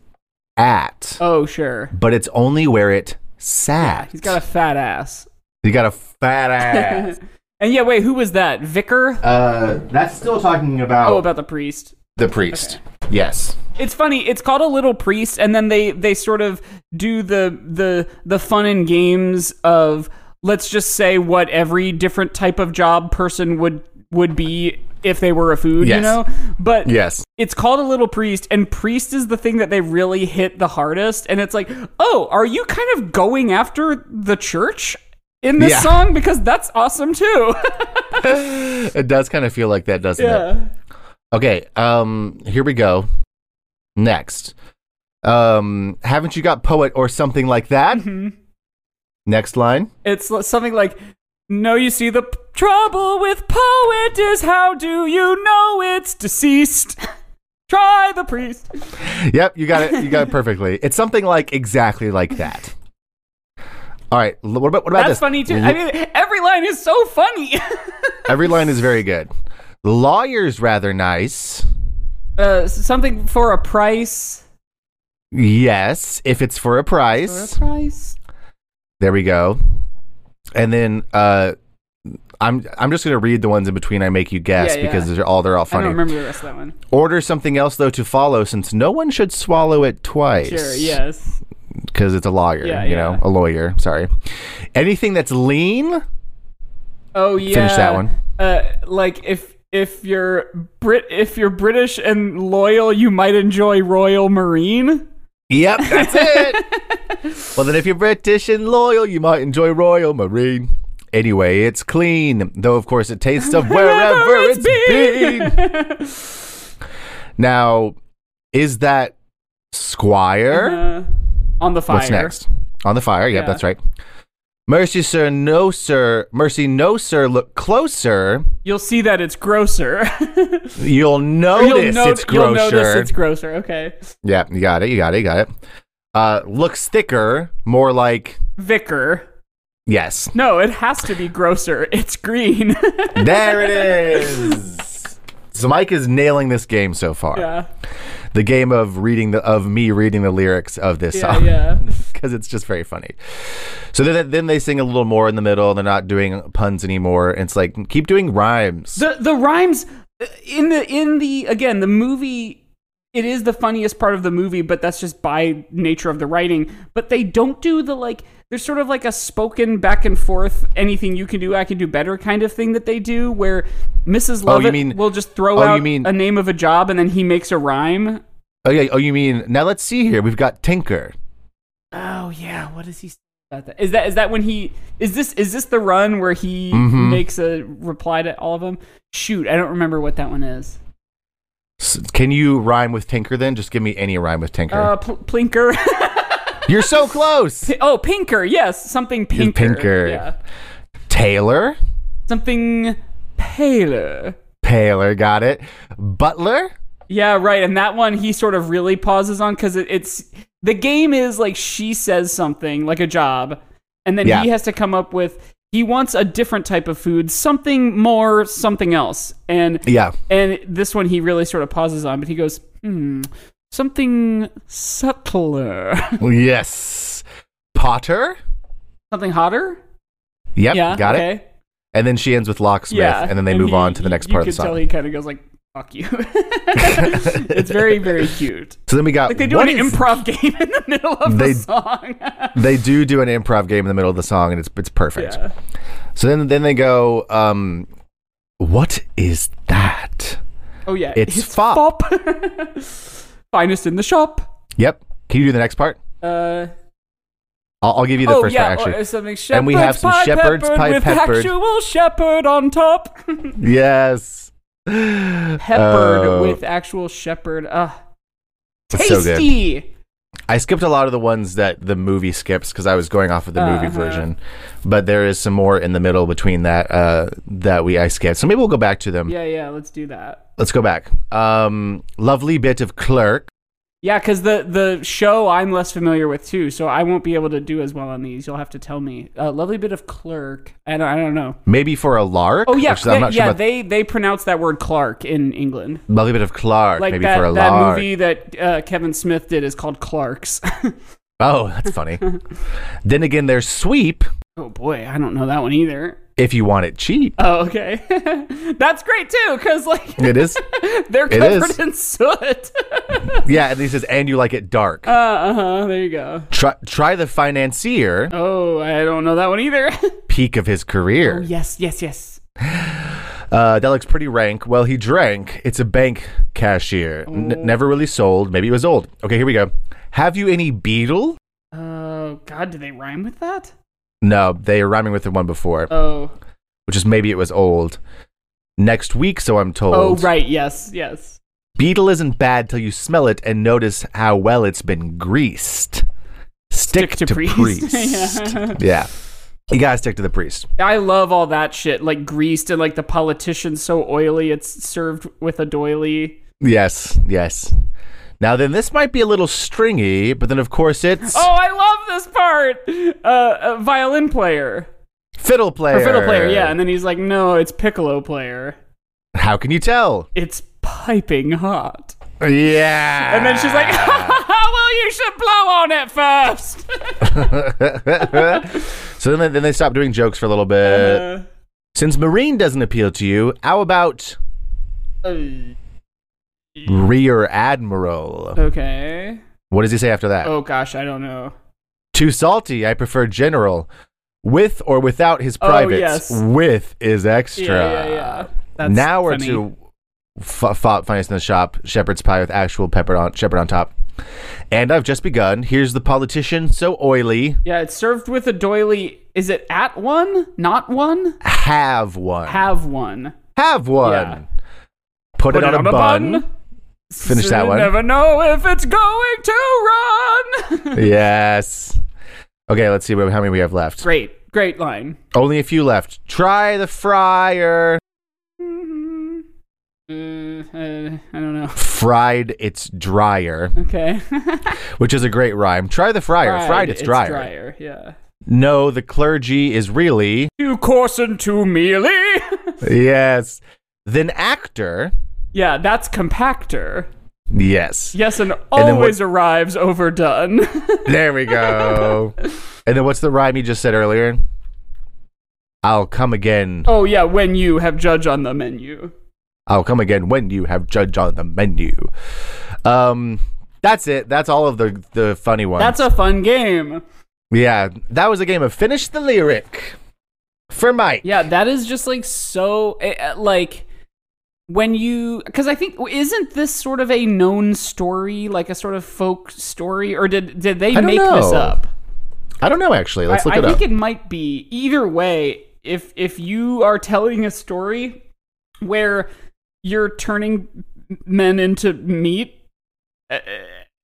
at, oh, sure. but it's only where it sat. He's got a fat ass. He got a fat ass. and yeah, wait, who was that? Vicar? uh, that's still talking about, Oh, about the priest. the priest. Yes. It's funny. It's called a little priest, and then they they sort of do the the the fun and games of let's just say what every different type of job person would would be if they were a food, you know. But Yes. it's called a little priest, and priest is the thing that they really hit the hardest. And it's like, oh, are you kind of going after the church? In this Yeah. song, because that's awesome too. It does kind of feel like that, doesn't it? Okay. Um, here we go. Next. Um, haven't you got poet or something like that? Mm-hmm. Next line. It's something like, "No, you see, the p- trouble with poet is how do you know it's deceased? Try the priest." Yep, you got it. You got it perfectly. It's something like exactly like that. All right. What about what about That's this? funny too. I mean, every line is so funny. Every line is very good. The lawyer's rather nice. uh, something for a price. Yes, if it's for a For a price. There we go. And then uh I'm I'm just gonna read the ones in between I make you guess Yeah, yeah. because they're all they're all I funny. don't remember the rest of that one. Order something else though to follow since no one should swallow it twice. Sure. Yes. Because it's a lawyer, Yeah, you yeah. know, a lawyer. Sorry. Anything that's lean. Oh yeah. Finish that one. Uh, like if if you're Brit if you're British and loyal, you might enjoy Royal Marine. Yep, that's it. well, then, if you're British and loyal, you might enjoy Royal Marine. Anyway, it's clean, though of course it tastes of wherever it's been. Now, is that Squire? Uh, on the fire. What's next? On the fire. Yep, Yeah. that's right. Mercy, sir, no, sir. Mercy, no, sir. Look closer. You'll see that it's grosser. You'll notice you'll, it's you'll grosser. notice it's grosser. Okay. yeah, you got it. You got it. You got it. Uh, looks thicker, more like Vicar. yes. No, it has to be grosser. It's green. There it is. So Mike is nailing this game so far. yeah. The game of reading the of me reading the lyrics of this Yeah. song Yeah. because it's just very funny. So then then they sing a little more in the middle. They're not doing puns anymore. It's like keep doing rhymes. The the rhymes uh, in the in the again the movie it is the funniest part of the movie, but that's just by nature of the writing. But they don't do the like there's sort of like a spoken back and forth anything you can do I can do better kind of thing that they do where Mrs. Oh, Lovett mean- will just throw oh, out mean- a name of a job and then he makes a rhyme. oh yeah. Oh, you mean now? Let's see here. We've got Tinker. Oh yeah, what does he say about that? Is that is that when he is this is this the run where he Mhm. makes a reply to all of them? Shoot, I don't remember what that one is. Can you rhyme with Tinker? Then just give me any rhyme with Tinker. Uh, pl- Plinker. You're so close. oh, Pinker. Yes, something pinker. Pinker. Yeah, Taylor. something paler. Paler. Got it. Butler. Yeah, right. And that one he sort of really pauses on because it, it's the game is like she says something like a job, and then Yeah. he has to come up with he wants a different type of food, something more, something else, and Yeah. and this one he really sort of pauses on, but he goes, hmm, something subtler, Yes. Potter. something hotter. Yep, Yeah, got okay. it. And then she ends with locksmith, Yeah, and then they move he- on to the next part of the could tell he kind of goes like, "Fuck you." it's very, very cute. So then we got Like they do an is- improv game in the middle of They- the song. They do do an improv game in the middle of the song, and it's it's perfect. yeah. So then then they go, um, what is that? Oh yeah, It's fop. fop. Finest in the shop. Yep. Can you do the next part? Uh, I'll, I'll give you the oh first yeah, part actually. And we have shepherd's some pie shepherd's peppered pie with peppered. actual shepherd on top. yes. Peppered Oh, with actual shepherd. Uh, It's so tasty. I skipped a lot of the ones that the movie skips because I was going off of the movie Uh-huh. version, but there is some more in the middle between that uh, that we I skipped. So maybe we'll go back to them. Yeah, yeah. Let's do that. Let's go back. Um, lovely bit of clerk. Yeah, because the the show I'm less familiar with too, so I won't be able to do as well on these. You'll have to tell me. A lovely bit of clerk. I don't, I don't know. Maybe for a lark. Oh yeah, which not yeah. sure they they pronounce that word Clark in England. lovely bit of Clark. Like maybe that for a that lark. movie that uh, Kevin Smith did is called Clarks. Oh, that's funny. then again, there's sweep oh boy, I don't know that one either. If you want it cheap. Oh okay, that's great too, because like It is. they're covered is. in soot. yeah, and he says, and you like it dark. uh huh. There you go. try, try the financier, Oh, I don't know that one either. peak of his career. yes, yes, yes. Uh, that looks pretty rank. Well, he drank. It's a bank cashier. N- Oh. never really sold. Maybe it was old. Okay, here we go. Have you any Beadle? Oh God, do they rhyme with that? No, they are rhyming with the one before, Oh. which is maybe it was old. Next week, so I'm told. Oh right, yes, yes. Beadle isn't bad till you smell it and notice how well it's been greased. Stick, Stick to priest. priest. Yeah. yeah. You gotta stick to the priest. I love all that shit, like greased and like the politician's so oily it's served with a doily. Yes, yes. Now then, this might be a little stringy, but then of course it's Oh, I love this part. Uh, a violin player fiddle player. or fiddle player, yeah. And then he's like, "No, it's piccolo player. How can you tell? It's piping hot." Yeah. And then she's like, "Well, you should blow on it first. so then, then they stop doing jokes for a little bit. Uh, Since Marine doesn't appeal to you, how about uh, Rear Admiral? okay. What does he say after that? Oh gosh, I don't know. Too salty. I prefer General. With or without his Oh, privates. yes. With is extra. Yeah, yeah, yeah. That's now we're funny. to f- f- finest in the shop. Shepherd's pie with actual pepper on shepherd on top. And I've just begun. Here's the politician, so oily. Yeah, it's served with a doily. Is it at one? Not one? Have one. Have one. Have one. Yeah. Put, it, on, a, bun. Finish So that one. Never know if it's going to run. yes. Okay, let's see how many we have left. great, great line. Only a few left. Try the fryer. Uh, uh, I don't know. Fried, it's drier, Okay. which is a great rhyme. Try the fryer. Fried, it's, drier. drier. Yeah. No, the clergy is really. Too coarse and too mealy. yes. Then actor. Yeah, that's compactor. Yes. Yes, and always arrives overdone. There we go. and then what's the rhyme you just said earlier? I'll come again. oh yeah, when you have judge on the menu. I'll come again when you have judge on the menu. Um, that's it. That's all of the the funny ones. That's a fun game. yeah. That was a game of finish the lyric for Mike. Yeah, that is just like so eh, eh, like when you because I think isn't this sort of a known story, like a sort of folk story, or did did they make this up? I don't know actually. Let's look I it think up. it might be either way. If if you are telling a story where you're turning men into meat,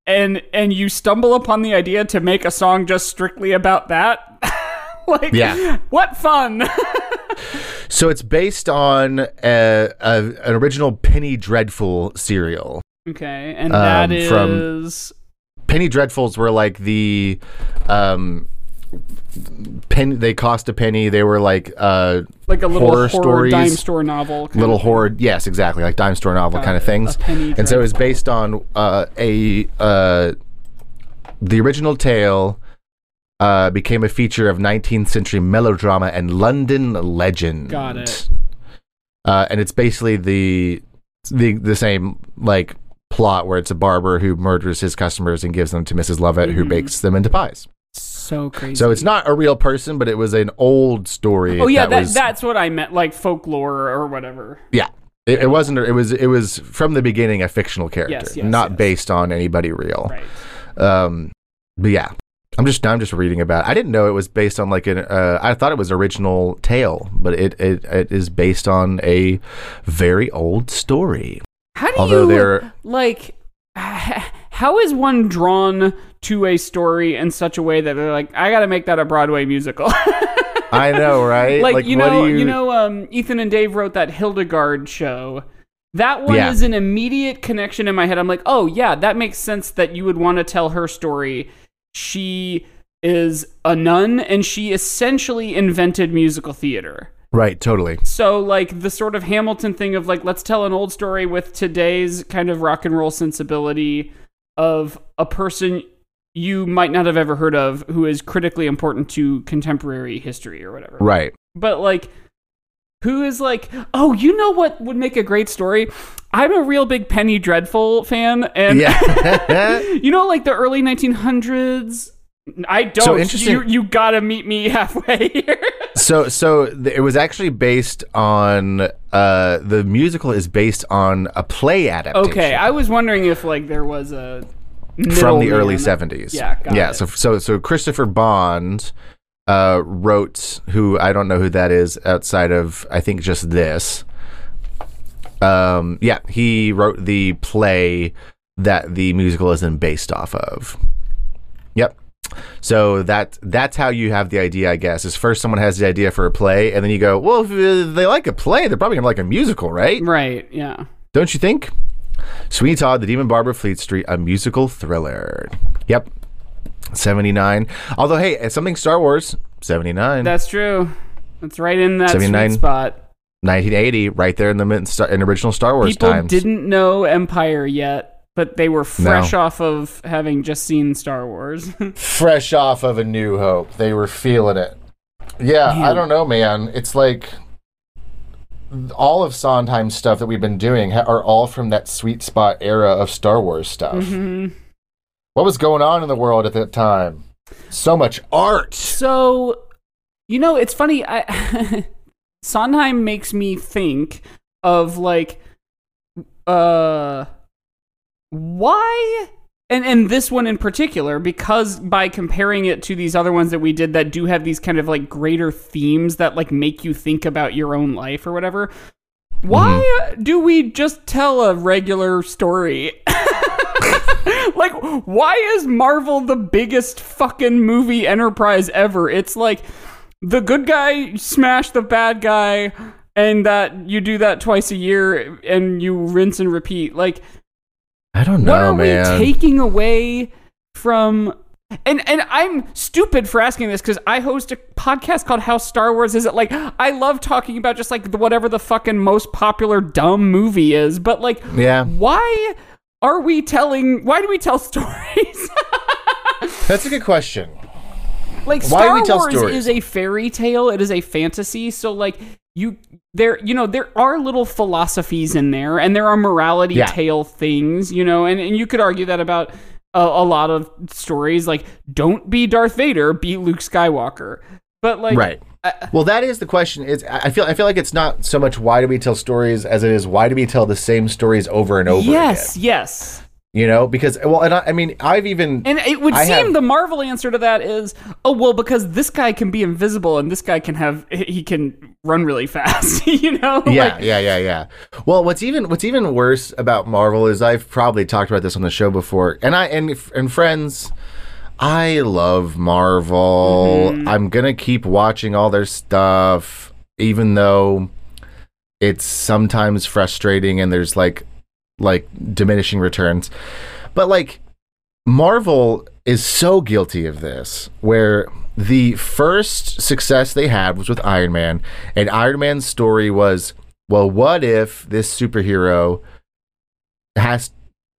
and and you stumble upon the idea to make a song just strictly about that, like Yeah. what fun! so it's based on a, a, an original Penny Dreadful serial. okay, and Um, that is from- Penny Dreadfuls were like the um pen they cost a penny. They were like uh like a little horror horror, stories, dime store novel. kind little of thing. horror yes, exactly, like dime store novel kind of things. And so it was based on uh a uh the original tale uh, became a feature of 19th century melodrama and London legend. Got it. Uh, and it's basically the the the same like plot where it's a barber who murders his customers and gives them to Mrs. Lovett, who Mhm. bakes them into pies. So crazy. So it's not a real person, but it was an old story. Oh yeah, that, was, that's what I meant, like folklore or whatever. yeah. It, it wasn't. It was. It was from the beginning a fictional character, Yes, yes, not yes. based on anybody real. Right. Um, but yeah, I'm just I'm just reading about. It. I didn't know it was based on like an. Uh, I thought it was original tale, but it, it it is based on a very old story. How do Although you they're like? How is one drawn to a story in such a way that they're like, I got to make that a Broadway musical? I know, right? like, you what do know, you, know, um, Ethan and Dave wrote that Hildegard show. That one Yeah. is an immediate connection in my head. I'm like, oh yeah, that makes sense that you would want to tell her story. She is a nun, and she essentially invented musical theater. right, totally. So, like the sort of Hamilton thing of like, let's tell an old story with today's kind of rock and roll sensibility of a person you might not have ever heard of who is critically important to contemporary history or whatever. Right. But like, who is like, oh, you know what would make a great story? I'm a real big Penny Dreadful fan, and Yeah. you know, like the early 1900s. I don't. So interesting- You, you gotta meet me halfway here. so so th- it was actually based on uh the musical is based on a play adaptation. Okay, I was wondering if like there was a from the early 70s. Yeah, yeah. it. So so so Christopher Bond uh, wrote who I don't know who that is outside of I think just this. Um, yeah, he wrote the play that the musical is then based off of. Yep. So that that's how you have the idea, I guess. Is first someone has the idea for a play, and then you go, well, if uh, they like a play, they're probably gonna like a musical, right? Right. Yeah. Don't you think? Sweeney Todd, The Demon Barber Fleet Street, a musical thriller. Yep. 79. Although, hey, it's something Star Wars, 79. That's true. That's right in that 79. sweet spot. 1980, right there in the mid, in original Star Wars People times. didn't know Empire yet, but they were fresh off of having just seen Star Wars. Fresh off of A New Hope. They were feeling it. Yeah, I don't know, man. It's like all of Sondheim's stuff that we've been doing ha- are all from that sweet spot era of Star Wars stuff. Mhm. What was going on in the world at that time? So much art. So, you know, it's funny. I Sondheim makes me think of like, uh, why? And and this one in particular, because by comparing it to these other ones that we did that do have these kind of like greater themes that like make you think about your own life or whatever. Why do we just tell a regular story? like, why is Marvel the biggest fucking movie enterprise ever? It's like the good guy smash the bad guy, and that you do that twice a year, and you rinse and repeat. Like, I don't know. what are man. we taking away from? And and I'm stupid for asking this because I host a podcast called How Star Wars Is It. Like I love talking about just like the, whatever the fucking most popular dumb movie is, but like yeah, why are we telling? Why do we tell stories? that's a good question. Like Why Star we tell Wars stories? is a fairy tale. It is a fantasy. So like you there you know there are little philosophies in there and there are morality Yeah. tale things you know and, and you could argue that about a, a lot of stories like don't be darth vader be luke skywalker but like right. well, that is the question. Is I I feel I feel like it's not so much why do we tell stories as it is why do we tell the same stories over and over yes again? yes You know, because well, and I, I mean, I've even and it would I seem have- the marvel answer to that is oh well because this guy can be invisible and this guy can have he can run really fast you know yeah, Like, yeah, yeah, yeah. Well, what's even what's even worse about Marvel is I've probably talked about this on the show before, and I and and friends, I love Marvel. Mm-hmm. I'm gonna keep watching all their stuff, even though it's sometimes frustrating and there's like like diminishing returns. But like Marvel is so guilty of this, where the first success they had was with Iron Man, and Iron Man's story was, well, what if this superhero has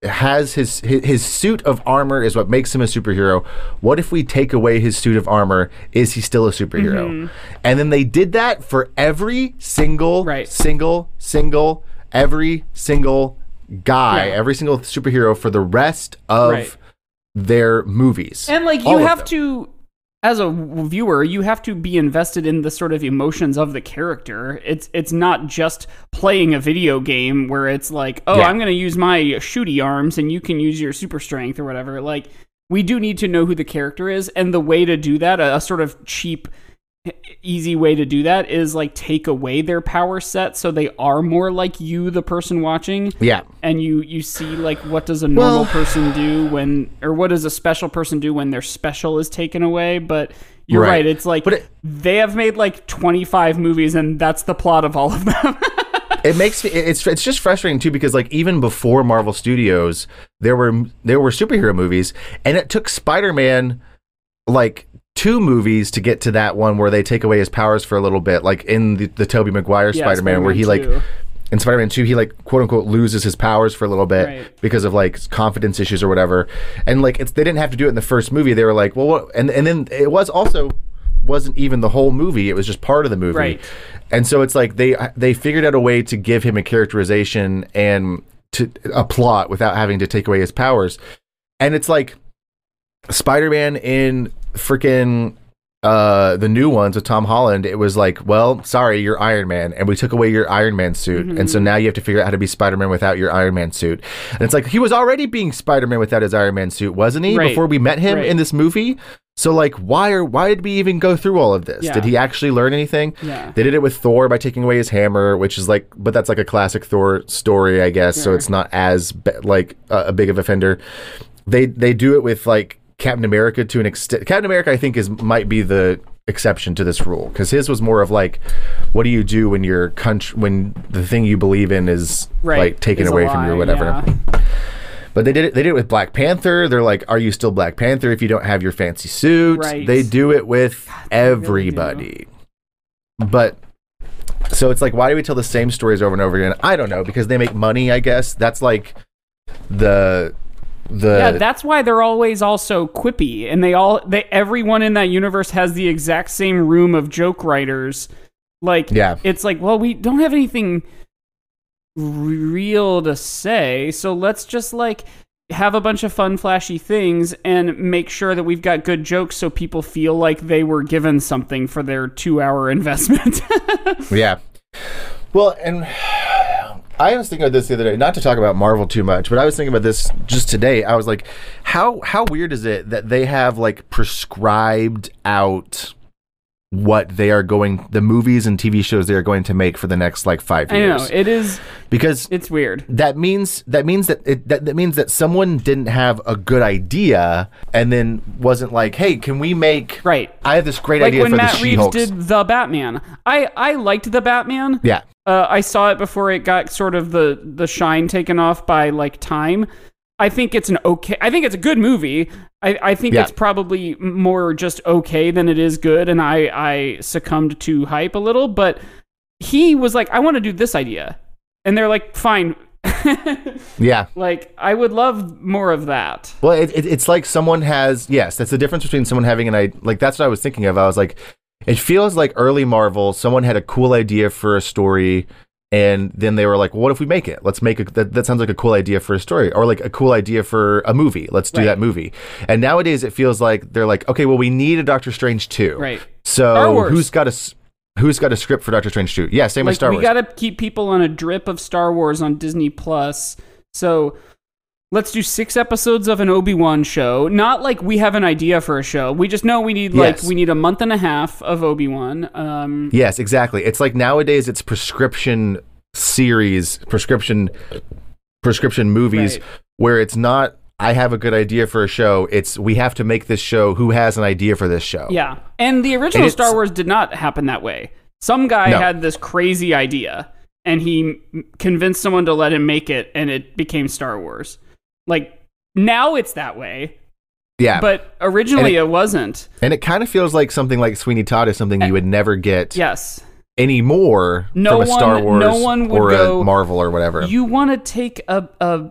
has his, his his suit of armor is what makes him a superhero. What if we take away his suit of armor? Is he still a superhero? Mm-hmm. And then they did that for every single Right. single single every single guy, Yeah. every single superhero for the rest of Right. their movies. And like you have to as a viewer, you have to be invested in the sort of emotions of the character. It's it's not just playing a video game where it's like, "Oh, Yeah. I'm going to use my shooty arms and you can use your super strength or whatever." Like we do need to know who the character is and the way to do that, a, a sort of cheap easy way to do that is like take away their power set so they are more like you the person watching Yeah. and you you see like what does a normal Well- person do when or what does a special person do when their special is taken away but you're Right. right, it's like But it- they have made like 25 movies and that's the plot of all of them it makes me it's it's just frustrating too because like even before Marvel Studios there were there were superhero movies and it took Spider-Man like two movies to get to that one where they take away his powers for a little bit like in the, the Tobey Maguire Yeah, Spider-Man, where he like in Spider-Man 2 he like quote unquote loses his powers for a little bit Right. because of like confidence issues or whatever. And like it's they didn't have to do it in the first movie. They were like well what and and then it was also wasn't even the whole movie. It was just part of the movie. Right. and so it's like they they figured out a way to give him a characterization and to a plot without having to take away his powers. And it's like Spider-Man in freaking uh the new ones with Tom Holland it was like well sorry you're Iron Man. And we took away your Iron Man suit. And so now you have to figure out how to be Spider-Man without your Iron Man suit. And it's like he was already being Spider-Man without his Iron Man suit wasn't he Right. before we met him Right. in this movie? So like why are why did we even go through all of this? Yeah. did he actually learn anything? Yeah. they did it with Thor by taking away his hammer which is like but that's like a classic Thor story I guess. So it's not as be- like uh, a big of a offender. They they do it with like Captain America to an extent. Captain America, I think, is might be the exception to this rule because his was more of like, what do you do when your country when the thing you believe in is right like taken is away from you or whatever. yeah. But they did it. They did it with Black Panther. They're like, are you still Black Panther if you don't have your fancy suit? Right. They do it with really everybody. But so it's like, why do we tell the same stories over and over again? I don't know because they make money. I guess that's like the the yeah, that's why they're always also quippy, and they all they everyone in that universe has the exact same room of joke writers. Like, Yeah. it's like, well, we don't have anything real to say, so let's just like have a bunch of fun, flashy things and make sure that we've got good jokes, so people feel like they were given something for their two-hour investment. Yeah. Well, and I was thinking about this the other day, not to talk about Marvel too much, but I was thinking about this just today. I was like, how how weird is it that they have like prescribed out what they are going the movies and TV shows they are going to make for the next like 5 years. I know it is. because It's weird. that means that means that it that, that means that someone didn't have a good idea and then wasn't like, "Hey, can we make Right. I have this great Like idea when for Matt the Reeves She-Hulks." did the Batman. I I liked the Batman. yeah. Uh, I saw it before it got sort of the the shine taken off by like time. I think it's an okay. I think it's a good movie. I, I think Yeah. it's probably more just okay than it is good, and I I succumbed to hype a little. But he was like, I want to do this idea, and they're like, fine. Yeah. like I would love more of that. Well, it, it, it's like someone has yes. That's the difference between someone having an idea. Like that's what I was thinking of. I was like, it feels like early Marvel. Someone had a cool idea for a story, and then they were like, well, "What if we make it? Let's make a that, that sounds like a cool idea for a story, or like a cool idea for a movie. Let's do Right. that movie." And nowadays, it feels like they're like, "Okay, well, we need a Doctor Strange too. Right. So who's got a who's got a script for Doctor Strange too? Yeah, same with like Star we Wars. We got to keep people on a drip of Star Wars on Disney Plus. So let's do six episodes of an Obi Wan show. Not like we have an idea for a show. We just know we need like we need a month and a half of Obi Wan. Um, Yes, exactly. It's like nowadays it's prescription series, prescription prescription movies Right. where it's not I have a good idea for a show. It's we have to make this show. Who has an idea for this show? yeah, and the original And Star Wars did not happen that way. Some guy No. had this crazy idea, and he convinced someone to let him make it, and it became Star Wars. Like now it's that way, Yeah. but originally And it, wasn't. and it kind of feels like something like Sweeney Todd is something you eh, would never get Yes. anymore No from a Star one- Wars no one would or go, a Marvel or whatever. you want to take a a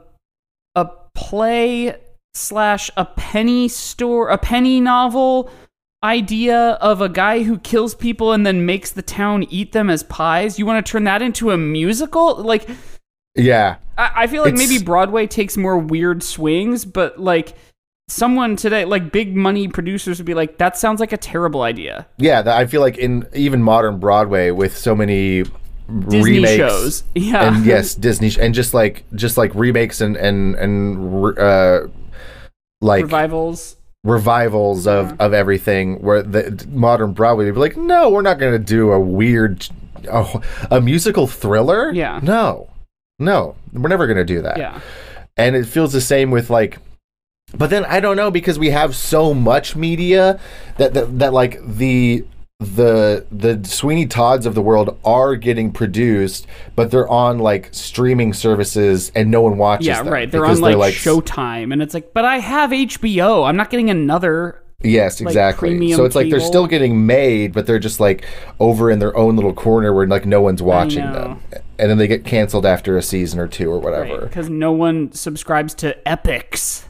a play slash a penny store, a penny novel idea of a guy who kills people and then makes the town eat them as pies. You want to turn that into a musical? Like, Yeah. I, I feel like It's- maybe Broadway takes more weird swings, but like someone today, like big money producers would be like, that sounds like a terrible idea. Yeah, I feel like in even modern Broadway with so many Disney remakes shows. Yeah. and yes, Disney sh- and just like just like remakes and and and uh like Revivals. revivals of of everything where the modern Broadway would be like, "No, we're not going to do a weird a, a musical thriller." Yeah. No. No, we're never going to do that. Yeah. and it feels the same with like but then i don't know because we have so much media that that, that like the the the sweeney todds of the world are getting produced but they're on like streaming services and no one watches Yeah, them right. They're on like, Showtime, and it's like, but I have HBO. I'm not getting another. Yes exactly. Premium so it's like they're still getting made but they're just like over in their own little corner where like no one's watching them. and then they get canceled after a season or two or whatever. Because no one subscribes to Epix.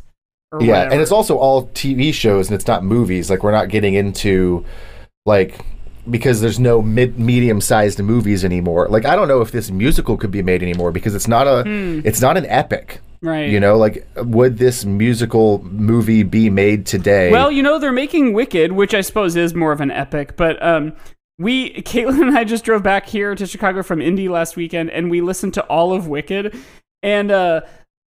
Or yeah whatever. and it's also all tv shows and it's not movies. Like we're not getting into like because there's no mid medium sized movies anymore. Like i don't know if this musical could be made anymore because it's not a hmm. it's not an epic right. you know like would this musical movie be made today Well, you know, they're making Wicked, which I suppose is more of an epic, but um we Caitlin and I just drove back here to Chicago from Indy last weekend and we listened to all of Wicked and uh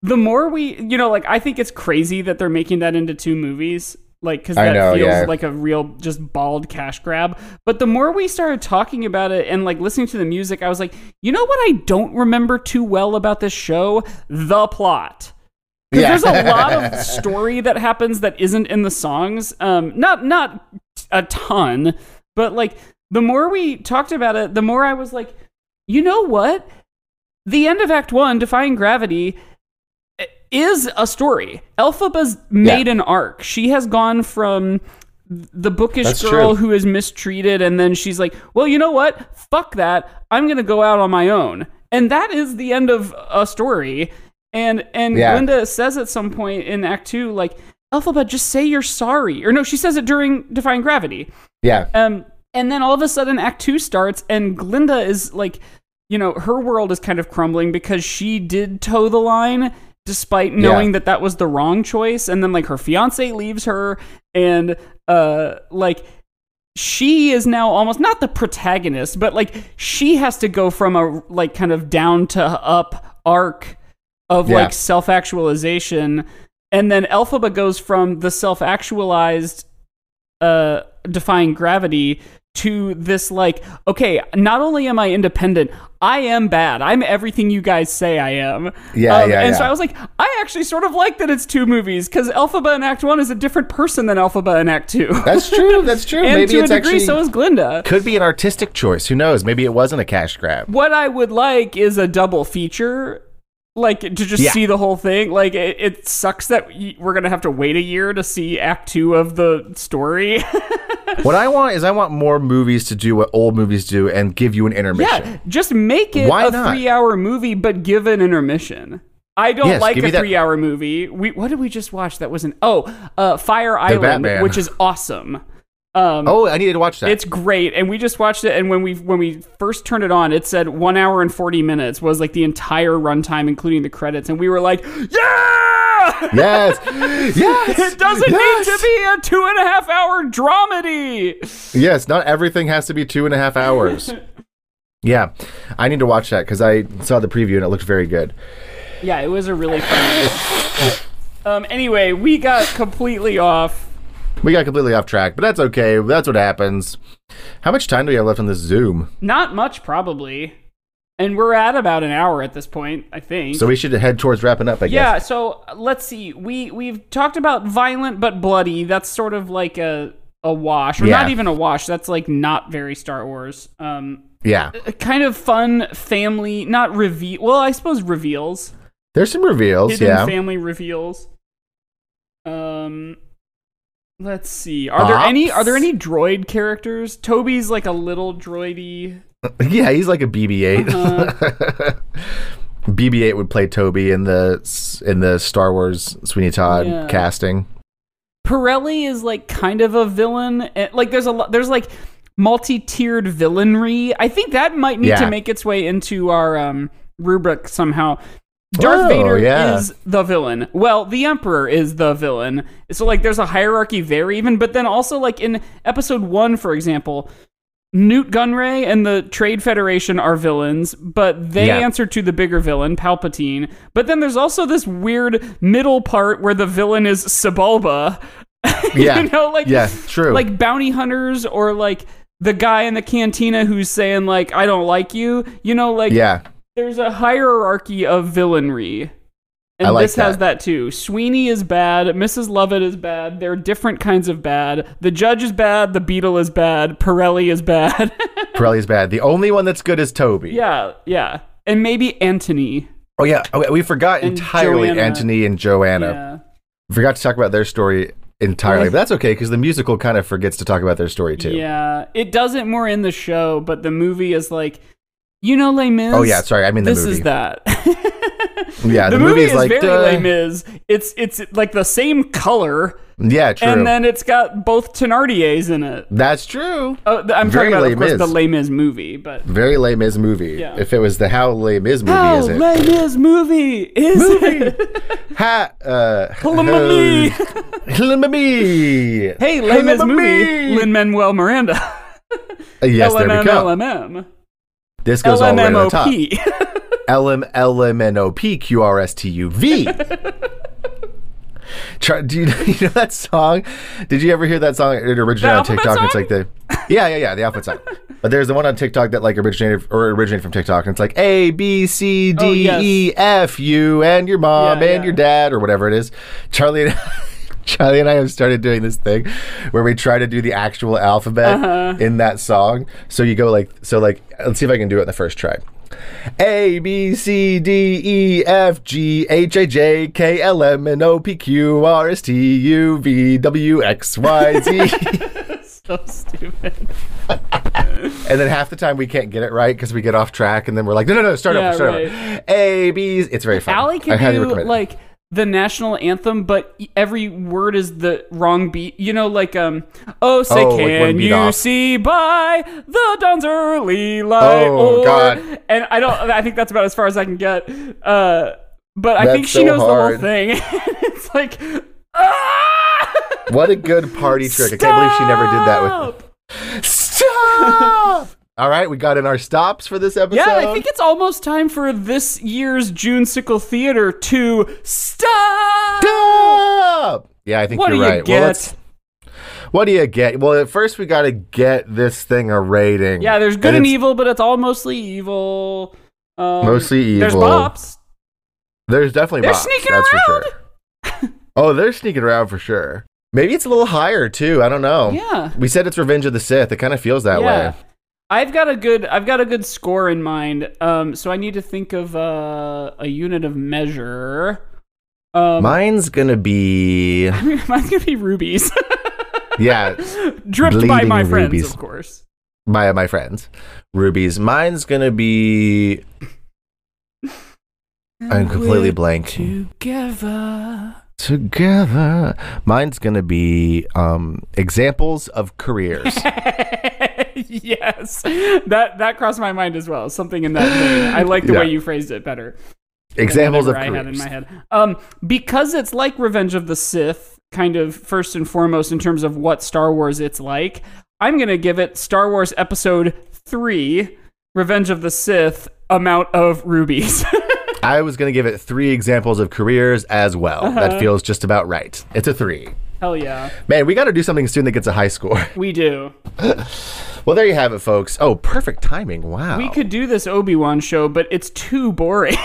the more we you know, like I think it's crazy that they're making that into two movies. Like, because that know, feels yeah. like a real just bald cash grab. But the more we started talking about it and like listening to the music, I was like, you know what I don't remember too well about this show? The plot. Because Yeah. there's a lot of story that happens that isn't in the songs. Um, not not a ton, but like the more we talked about it, the more I was like, you know what? The end of Act One, Defying Gravity, is a story. Elphaba's made an arc. She has gone from the bookish That's girl true. who is mistreated, and then she's like, well, you know what? Fuck that. I'm gonna go out on my own. And that is the end of a story. And and Yeah. Glinda says at some point in Act Two, like, Elphaba, just say you're sorry. Or no, she says it during Defying Gravity. yeah Um, and then all of a sudden, Act Two starts, and Glinda is like, you know, her world is kind of crumbling because she did toe the line, despite knowing Yeah. that that was the wrong choice. And then like her fiance leaves her, and uh, like she is now almost not the protagonist, but like she has to go from a like kind of down to up arc of Yeah. like self actualization. And then Elphaba goes from the self actualized uh defying gravity to this like okay not only am i independent i am bad. I'm everything you guys say i am. Yeah, Um, yeah, and so i was like i actually sort of like that it's two movies because Elphaba in act one is a different person than Elphaba in act two. That's true that's true. And maybe to a degree actually so is glinda. Could be an artistic choice who knows? Maybe it wasn't a cash grab. What i would like is a double feature like to just Yeah. see the whole thing like it, it sucks that we're gonna have to wait a year to see act two of the story what i want is i want more movies to do what old movies do and give you an intermission Yeah, just make it Why a not? three-hour movie, but give an intermission. I don't Yes, like a three-hour movie. We what did we just watch? That was an oh, uh, Fire Island, which is awesome. Um, oh i needed to watch that it's great, and we just watched it. And when we when we first turned it on, it said one hour and forty minutes was like the entire runtime, including the credits, and we were like, yeah. yes yes It doesn't yes! need to be a two and a half hour dramedy. Yes, not everything has to be two and a half hours. yeah, I need to watch that because I saw the preview and it looked very good. Yeah, it was a really fun. um. Anyway, we got completely off. We got completely off track, but that's okay. That's what happens. How much time do we have left on this Zoom? Not much, probably. And we're at about an hour at this point, I think. So we should head towards wrapping up, I yeah. guess. Yeah, so let's see. We we've talked about violent but bloody. That's sort of like a a wash, or Yeah. not even a wash. That's like not very Star Wars. Um, Yeah. kind of fun family, not reveal. Well, I suppose reveals. There's some reveals, hidden yeah. family reveals. Um, let's see. Are there any? Are there any droid characters? Toby's like a little droidy. yeah, he's like a BB 8. Uh-huh. BB-8 would play Toby in the in the Star Wars Sweeney Todd Yeah. casting. Pirelli is like kind of a villain. Eh, Like there's a lot. There's like multi-tiered villainry. I think that might need Yeah. to make its way into our um, rubric somehow. Darth Oh, Vader yeah. is the villain. Well, the Emperor is the villain. So like there's a hierarchy there even, but then also like in episode 1 for example, Nute Gunray and the Trade Federation are villains, but they Yeah. answer to the bigger villain, Palpatine. But then there's also this weird middle part where the villain is Sebulba. Yeah. you know, like Yeah, true. like bounty hunters or like the guy in the cantina who's saying like I don't like you. You know, like Yeah. There's a hierarchy of villainry. And like this has that. that too. Sweeney is bad. Mrs. Lovett is bad. There are different kinds of bad. The judge is bad. The Beadle is bad. Pirelli is bad. Pirelli is bad. The only one that's good is Toby. yeah, yeah. And maybe Anthony. Oh yeah. Oh, we forgot And entirely Joanna. Anthony and Joanna. Yeah. We forgot to talk about their story entirely. But that's okay because the musical kind of forgets to talk about their story too. Yeah. It does it more in the show, but the movie is like, you know, Les Mis. Oh yeah, sorry, I mean the this movie. is that. Yeah, the, the, movie movie's is like very duh. Les Mis. It's it's like the same color, Yeah, true. and then it's got both Thenardiers in it. that's true. Oh, I'm Very talking about, Les of course, Mis. the Les Mis movie, but Very Les Mis movie. Yeah. If it was the How Les Mis movie, how is it? Les Mis movie is it? ha, uh, Hulamami. Hulamami. hey, Les Mis movie. Lin Manuel Miranda. Uh, Yes, there we go. LMM. This goes all the way to the top. L M L M N O P Q R S T U V. Try, do you, you know that song? Did you ever hear that song? It originated on TikTok. It's like the yeah, yeah, yeah, the alphabet song. But there's the one on TikTok that like originated or originated from TikTok, and it's like A B C Oh, yes. E F you and your mom Yeah, and yeah. your dad or whatever it is. Charlie and Charlie and I have started doing this thing where we try to do the actual alphabet Uh-huh. in that song. So you go like so like let's see if I can do it in the first try. A B C D E F G H I J K L M N O P Q R S T U V W X Y Z. so stupid. and then half the time we can't get it right because we get off track, and then we're like, no, no, no, start Yeah, over, start right. over. A B. It's very fun. Allie I can highly do it. Like the national anthem, but every word is the wrong beat. You know, like um, oh, say Oh, can beat you off. see by the dawn's early light? Oh, or, God. And I don't. I think that's about as far as I can get. Uh, but I That's think she so knows the whole thing. it's like. Ah! What a good party trick! I can't believe she never did that with. Stop! All right, we got in our stops for this episode. Yeah, I think it's almost time for this year's Junesical Theater to stop. Stop! Yeah, I think What you're do you right. Well, get? let's- what do you get? Well, at first we got to get this thing a rating. Yeah, there's good and, it's evil, but it's all mostly evil. Um, Mostly evil. There's bops. There's definitely They're bops, sneaking that's for around. sure. oh, they're sneaking around for sure. Maybe it's a little higher too. I don't know. Yeah. We said it's Revenge of the Sith. It kind of feels that yeah. way. I've got a good I've got a good score in mind. Um, so I need to think of uh, a unit of measure. Um, Mine's gonna be mine's gonna be rubies, yeah, dripped by my friends, rubies. of course. by my friends, rubies. Mine's gonna be. I'm completely blank. Together. Together, mine's gonna be um examples of careers. yes, that that crossed my mind as well. Something in that vein. I like the Yeah. way you phrased it better. examples of I had in my head. Um, because it's like Revenge of the Sith, kind of first and foremost in terms of what Star Wars it's like. I'm gonna give it Star Wars Episode Three, Revenge of the Sith, amount of rubies. I was gonna give it three examples of careers as well. Uh-huh. That feels just about right. It's a three. Hell yeah, Man, we got to do something soon that gets a high score. we do. Well, there you have it, folks. Oh, perfect timing. Wow. We could do this Obi Wan show, but it's too boring.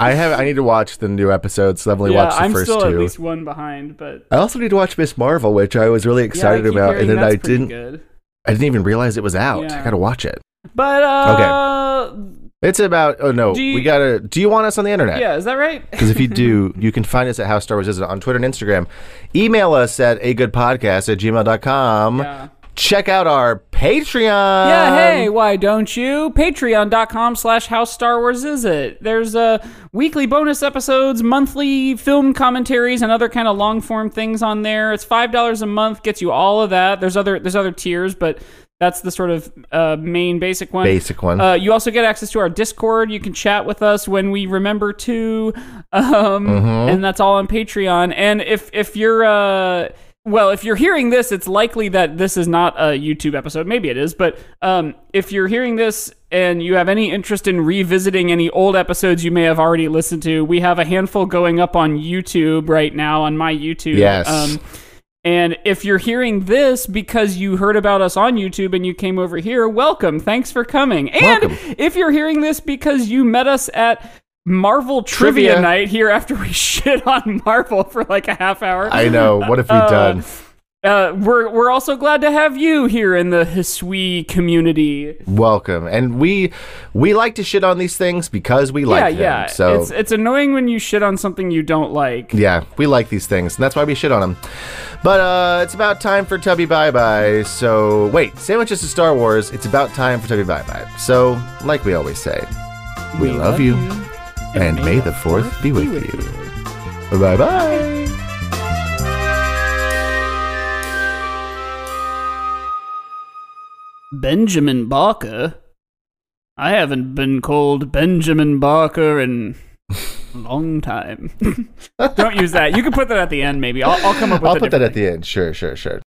I have. I need to watch the new episodes. So I've only yeah, watched the I'm first still two. at least one behind, but I also need to watch Ms. Marvel, which I was really excited keep about, and then I didn't. Good. I didn't even realize it was out. Yeah. I gotta watch it. But uh, It's about. Oh no, you- we gotta. Do you want us on the internet? yeah, is that right? Because if you do, you can find us at How Star Wars Is It on Twitter and Instagram. Email us at a good podcast at gmail.com. Yeah. check out our Patreon. Yeah, hey, why don't you? Patreon.com slash How Star Wars Is It? There's uh, weekly bonus episodes, monthly film commentaries, and other kind of long form things on there. It's five dollars a month, gets you all of that. There's other there's other tiers, but that's the sort of uh, main basic one. Basic one. Uh, you also get access to our Discord. You can chat with us when we remember to, um, Mm-hmm. and that's all on Patreon. And if if you're uh, well, if you're hearing this, it's likely that this is not a YouTube episode. Maybe it is, but um, if you're hearing this and you have any interest in revisiting any old episodes you may have already listened to, we have a handful going up on YouTube right now on my YouTube. Yes. Um, and if you're hearing this because you heard about us on YouTube and you came over here, welcome. Thanks for coming. And Welcome. if you're hearing this because you met us at Marvel Trivia, Trivia. Night here after we shit on Marvel for like a half hour. I know. What have we Uh, done? Uh, we're we're also glad to have you here in the Hisui community. Welcome. And we we like to shit on these things because we like yeah, them. yeah. So it's it's annoying when you shit on something you don't like. yeah, we like these things, and that's why we shit on them. But uh, it's about time for Tubby Bye Bye. So wait, sandwiches to Star Wars. It's about time for Tubby Bye Bye. So like we always say, we, love, you, and, may the fourth be with you. Bye bye. Benjamin Barker. I haven't been called Benjamin Barker in a long time. Don't use that. You can put that at the end, maybe. I'll, I'll come up with. I'll put that at the end. Sure, sure, sure.